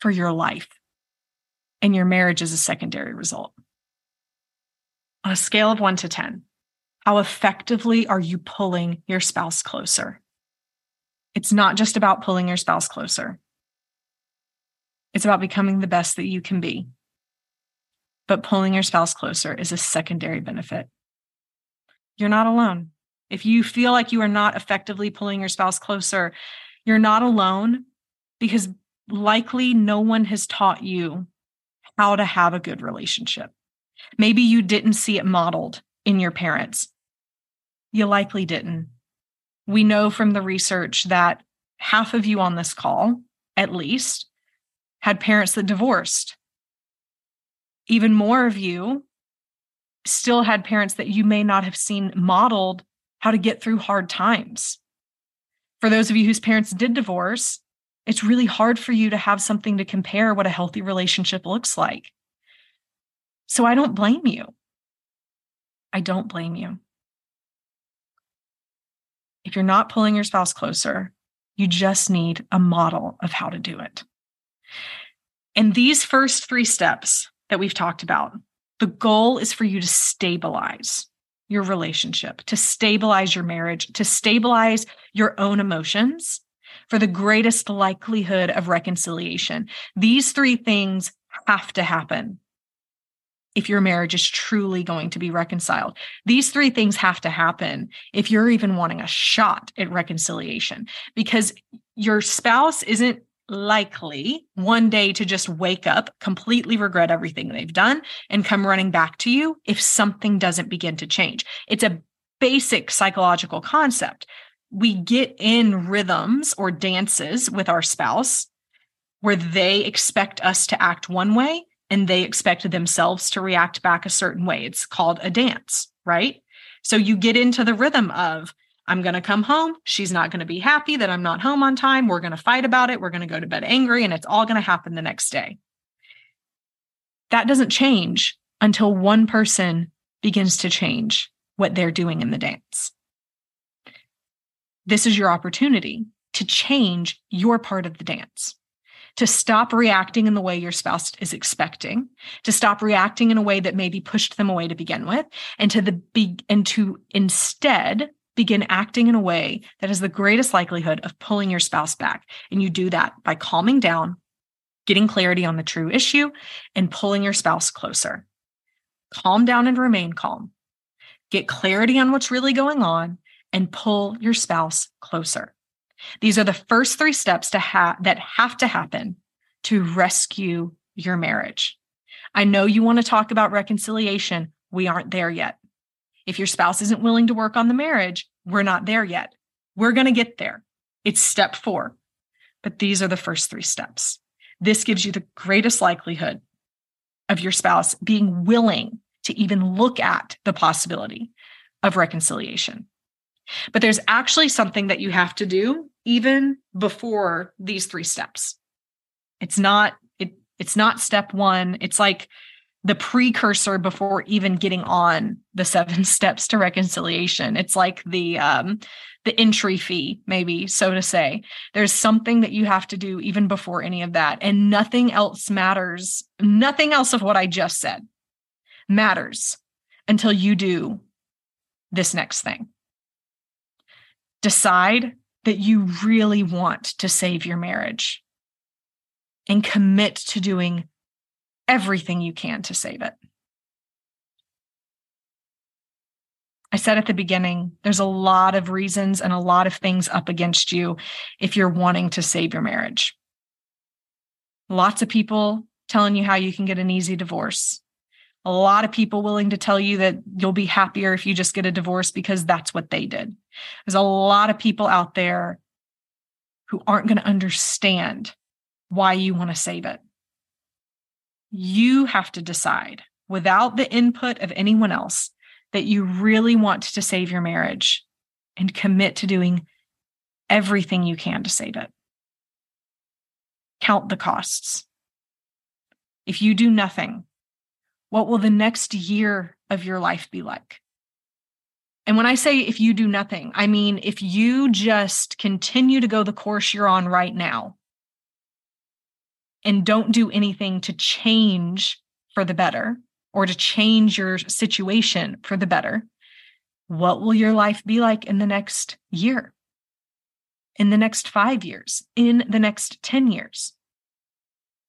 for your life and your marriage is a secondary result. On a scale of one to 10, how effectively are you pulling your spouse closer? It's not just about pulling your spouse closer, it's about becoming the best that you can be. but pulling your spouse closer is a secondary benefit. You're not alone. If you feel like you are not effectively pulling your spouse closer, you're not alone because likely no one has taught you how to have a good relationship. Maybe you didn't see it modeled in your parents. You likely didn't. We know from the research that half of you on this call, at least, had parents that divorced. Even more of you still had parents that you may not have seen modeled how to get through hard times. For those of you whose parents did divorce, it's really hard for you to have something to compare what a healthy relationship looks like. So I don't blame you. I don't blame you. If you're not pulling your spouse closer, you just need a model of how to do it. And these first three steps that we've talked about, the goal is for you to stabilize your relationship, to stabilize your marriage, to stabilize your own emotions for the greatest likelihood of reconciliation. These three things have to happen if your marriage is truly going to be reconciled. These three things have to happen if you're even wanting a shot at reconciliation because your spouse isn't likely one day to just wake up, completely regret everything they've done, and come running back to you if something doesn't begin to change. It's a basic psychological concept. We get in rhythms or dances with our spouse where they expect us to act one way and they expect themselves to react back a certain way. It's called a dance, right? So you get into the rhythm of, I'm going to come home. She's not going to be happy that I'm not home on time. We're going to fight about it. We're going to go to bed angry, and it's all going to happen the next day. That doesn't change until one person begins to change what they're doing in the dance. This is your opportunity to change your part of the dance, to stop reacting in the way your spouse is expecting, to stop reacting in a way that maybe pushed them away to begin with, and to the be and to instead begin acting in a way that has the greatest likelihood of pulling your spouse back. And you do that by calming down, getting clarity on the true issue, and pulling your spouse closer. Calm down and remain calm. Get clarity on what's really going on and pull your spouse closer. These are the first three steps to ha- that have to happen to rescue your marriage. I know you want to talk about reconciliation. We aren't there yet. If your spouse isn't willing to work on the marriage, we're not there yet. We're going to get there. It's step four. But these are the first three steps. This gives you the greatest likelihood of your spouse being willing to even look at the possibility of reconciliation. But there's actually something that you have to do even before these three steps. It's not it it's not step 1. It's like the precursor before even getting on the seven steps to reconciliation. It's like the um the entry fee maybe so to say. There's something that you have to do even before any of that. And nothing else matters. Nothing else of what i just said matters until you do this next thing decide that you really want to save your marriage and commit to doing everything you can to save it. I said at the beginning, there's a lot of reasons and a lot of things up against you if you're wanting to save your marriage. Lots of people telling you how you can get an easy divorce. A lot of people willing to tell you that you'll be happier if you just get a divorce because that's what they did. There's a lot of people out there who aren't going to understand why you want to save it you have to decide without the input of anyone else that you really want to save your marriage and commit to doing everything you can to save it. Count the costs. If you do nothing, what will the next year of your life be like? And when I say if you do nothing, I mean if you just continue to go the course you're on right now, and don't do anything to change for the better or to change your situation for the better, what will your life be like in the next year? In the next five years? In the next 10 years?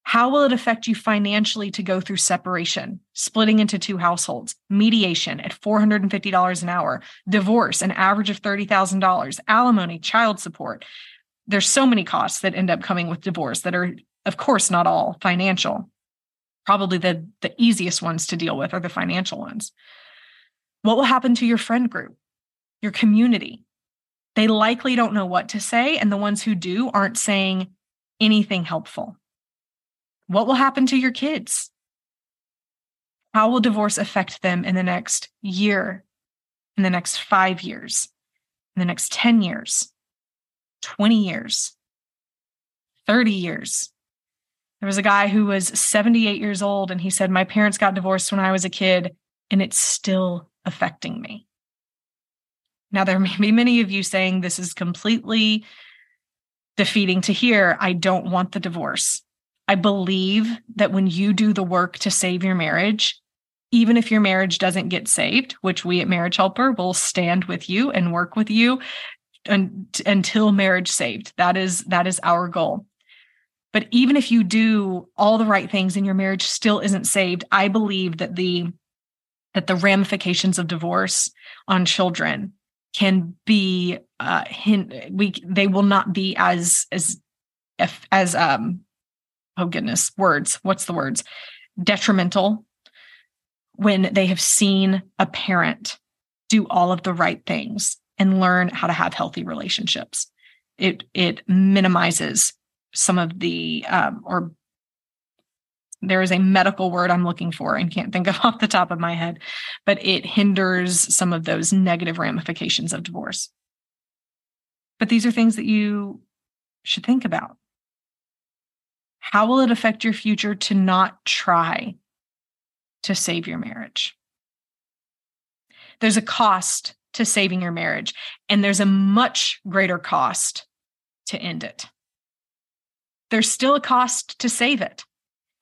How will it affect you financially to go through separation, splitting into two households, mediation at $450 an hour, divorce, an average of $30,000, alimony, child support? There's so many costs that end up coming with divorce that are, of course, not all financial. Probably the, the easiest ones to deal with are the financial ones. What will happen to your friend group, your community? They likely don't know what to say, and the ones who do aren't saying anything helpful. What will happen to your kids? How will divorce affect them in the next year, in the next five years, in the next 10 years, 20 years, 30 years? There was a guy who was 78 years old and he said, My parents got divorced when I was a kid and it's still affecting me. Now, there may be many of you saying this is completely defeating to hear. I don't want the divorce. I believe that when you do the work to save your marriage, even if your marriage doesn't get saved, which we at Marriage Helper will stand with you and work with you un- until marriage saved. That is that is our goal. But even if you do all the right things and your marriage still isn't saved, I believe that the that the ramifications of divorce on children can be uh we they will not be as as as um oh goodness, words. What's the words? Detrimental when they have seen a parent do all of the right things and learn how to have healthy relationships. It it minimizes some of the um, or there is a medical word I'm looking for and can't think of off the top of my head, but it hinders some of those negative ramifications of divorce. But these are things that you should think about. How will it affect your future to not try to save your marriage? There's a cost to saving your marriage, and there's a much greater cost to end it. There's still a cost to save it.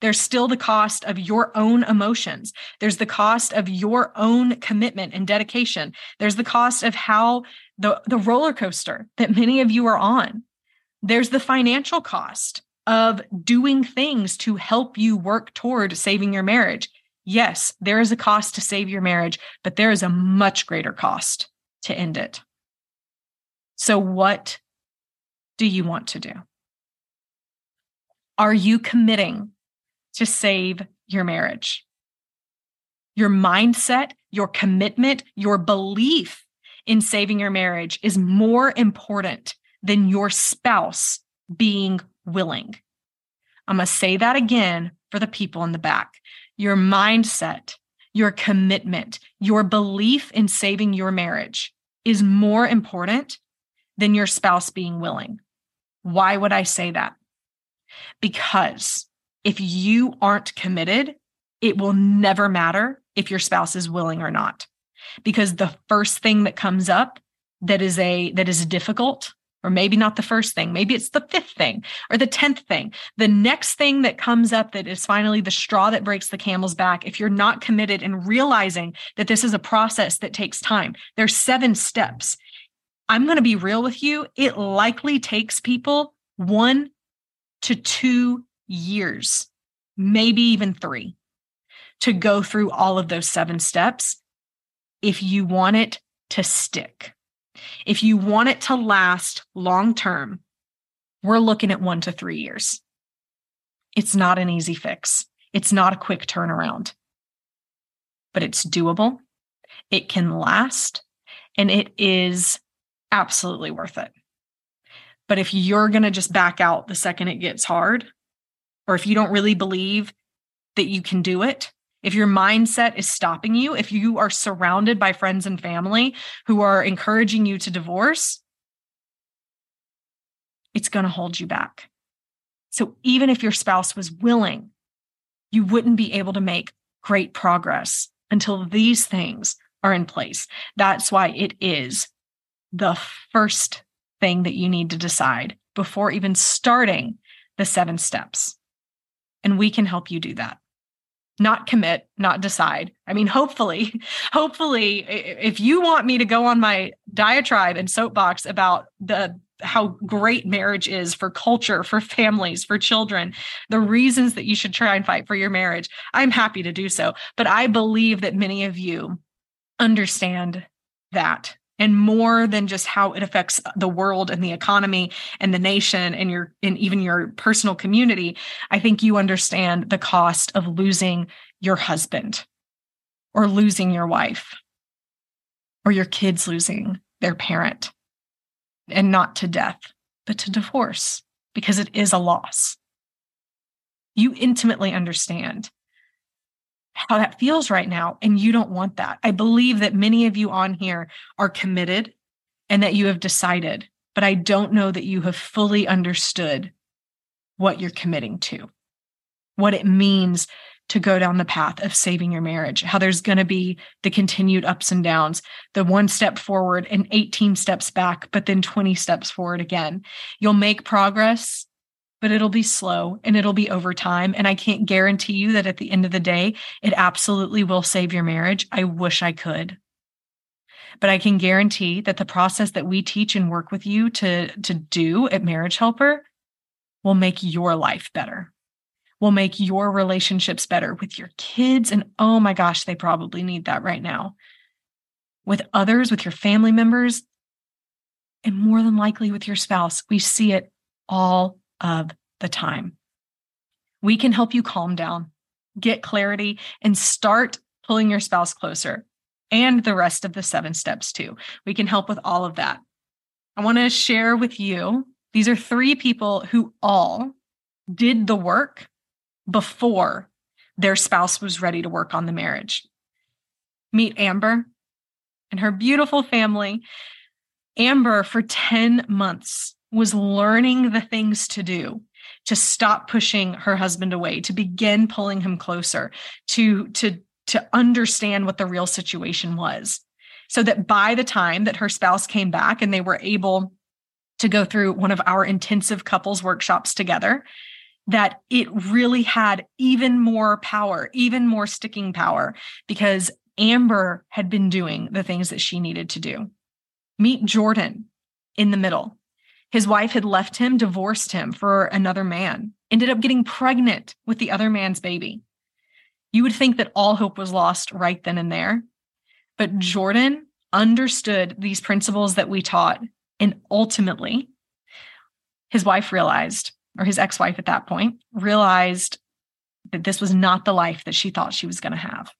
There's still the cost of your own emotions. There's the cost of your own commitment and dedication. There's the cost of how the, the roller coaster that many of you are on. There's the financial cost of doing things to help you work toward saving your marriage. Yes, there is a cost to save your marriage, but there is a much greater cost to end it. So, what do you want to do? Are you committing to save your marriage? Your mindset, your commitment, your belief in saving your marriage is more important than your spouse being willing. I'm going to say that again for the people in the back. Your mindset, your commitment, your belief in saving your marriage is more important than your spouse being willing. Why would I say that? Because if you aren't committed, it will never matter if your spouse is willing or not. Because the first thing that comes up that is a that is difficult or maybe not the first thing. Maybe it's the fifth thing or the 10th thing. The next thing that comes up that is finally the straw that breaks the camel's back. If you're not committed and realizing that this is a process that takes time, there's seven steps. I'm going to be real with you. It likely takes people one to two years, maybe even three, to go through all of those seven steps if you want it to stick. If you want it to last long term, we're looking at one to three years. It's not an easy fix, it's not a quick turnaround, but it's doable. It can last, and it is absolutely worth it. But if you're going to just back out the second it gets hard, or if you don't really believe that you can do it, if your mindset is stopping you, if you are surrounded by friends and family who are encouraging you to divorce, it's going to hold you back. So even if your spouse was willing, you wouldn't be able to make great progress until these things are in place. That's why it is the first thing that you need to decide before even starting the seven steps. And we can help you do that not commit, not decide. I mean, hopefully, hopefully, if you want me to go on my diatribe and soapbox about the how great marriage is for culture, for families, for children, the reasons that you should try and fight for your marriage, I'm happy to do so. But I believe that many of you understand that and more than just how it affects the world and the economy and the nation and your and even your personal community i think you understand the cost of losing your husband or losing your wife or your kids losing their parent. And not to death but to divorce because it is a loss. You intimately understand how that feels right now. And you don't want that. I believe that many of you on here are committed and that you have decided, but I don't know that you have fully understood what you're committing to, what it means to go down the path of saving your marriage, how there's going to be the continued ups and downs, the one step forward and 18 steps back, but then 20 steps forward again. You'll make progress but it'll be slow and it'll be over time. And I can't guarantee you that at the end of the day, it absolutely will save your marriage. I wish I could. But I can guarantee that the process that we teach and work with you to, to do at Marriage Helper will make your life better, will make your relationships better with your kids. And oh my gosh, they probably need that right now. With others, with your family members, and more than likely with your spouse. We see it all of the time. We can help you calm down, get clarity, and start pulling your spouse closer and the rest of the seven steps too. We can help with all of that. I want to share with you these are three people who all did the work before their spouse was ready to work on the marriage. Meet Amber and her beautiful family. Amber, for 10 months, was learning the things to do to stop pushing her husband away to begin pulling him closer to to to understand what the real situation was. So that by the time that her spouse came back and they were able to go through one of our intensive couples workshops together that it really had even more power even more sticking power because amber had been doing the things that she needed to do. Meet jordan in the middle his wife had left him, divorced him for another man, ended up getting pregnant with the other man's baby. You would think that all hope was lost right then and there. But Jordan understood these principles that we taught. And ultimately, his wife realized, or his ex wife at that point, realized that this was not the life that she thought she was going to have.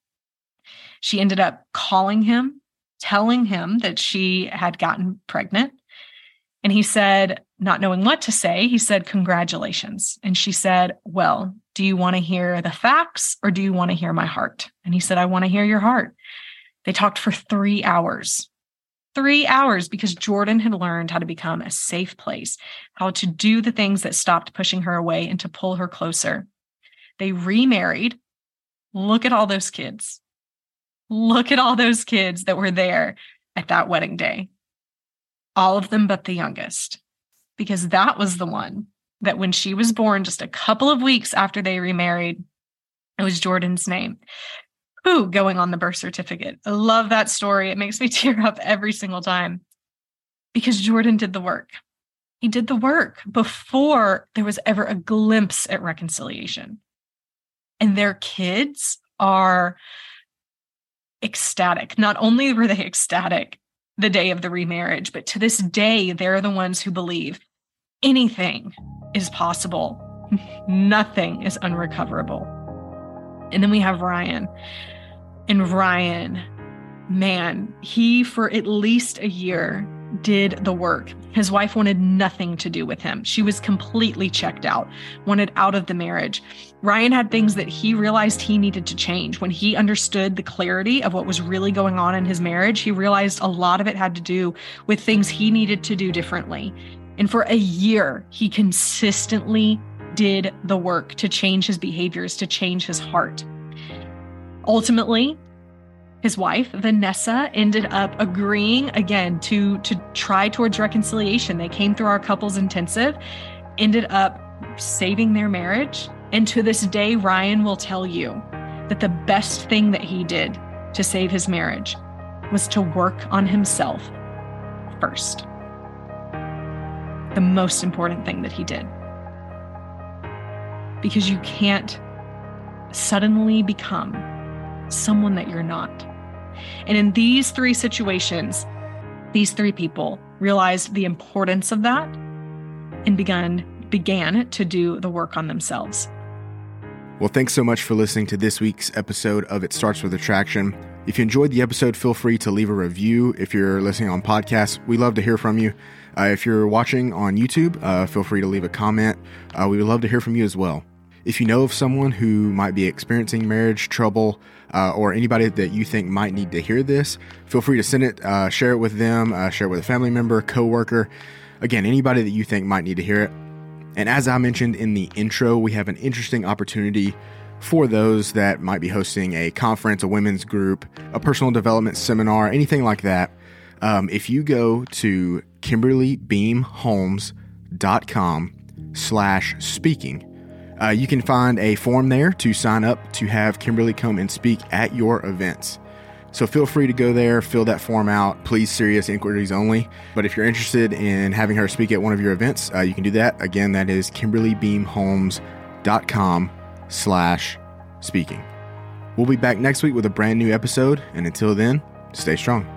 She ended up calling him, telling him that she had gotten pregnant, and he said, not knowing what to say, he said, Congratulations. And she said, Well, do you want to hear the facts or do you want to hear my heart? And he said, I want to hear your heart. They talked for three hours. Three hours because Jordan had learned how to become a safe place, how to do the things that stopped pushing her away and to pull her closer. They remarried. Look at all those kids. Look at all those kids that were there at that wedding day all of them but the youngest, because that was the one that when she was born, just a couple of weeks after they remarried, it was Jordan's name. Who going on the birth certificate? I love that story. It makes me tear up every single time because Jordan did the work. He did the work before there was ever a glimpse at reconciliation. And their kids are ecstatic. Not only were they ecstatic, the day of the remarriage. But to this day, they're the ones who believe anything is possible, nothing is unrecoverable. And then we have Ryan. And Ryan, man, he for at least a year did the work. His wife wanted nothing to do with him. She was completely checked out, wanted out of the marriage. Ryan had things that he realized he needed to change. When he understood the clarity of what was really going on in his marriage, he realized a lot of it had to do with things he needed to do differently. And for a year, he consistently did the work to change his behaviors, to change his heart. Ultimately, his wife vanessa ended up agreeing again to to try towards reconciliation they came through our couples intensive ended up saving their marriage and to this day ryan will tell you that the best thing that he did to save his marriage was to work on himself first the most important thing that he did. Because you can't suddenly become someone that you're not. And in these three situations, these three people realized the importance of that and began began to do the work on themselves. Well, thanks so much for listening to this week's episode of It Starts with Attraction. If you enjoyed the episode, feel free to leave a review. If you're listening on podcasts, we love to hear from you. Uh, if you're watching on YouTube, uh, feel free to leave a comment. Uh, we would love to hear from you as well. If you know of someone who might be experiencing marriage trouble uh, or anybody that you think might need to hear this, feel free to send it, uh, share it with them, uh, share it with a family member, coworker. Again, anybody that you think might need to hear it. And as I mentioned in the intro, we have an interesting opportunity for those that might be hosting a conference, a women's group, a personal development seminar, anything like that. Um, if you go to kimberlybeamholmes.com slash speaking, uh, you can find a form there to sign up to have Kimberly come and speak at your events. So feel free to go there, fill that form out. Please, serious inquiries only. But if you're interested in having her speak at one of your events, uh, you can do that. Again, that is kimberlybeamholmes.com slash speaking. We'll be back next week with a brand new episode. And until then, stay strong.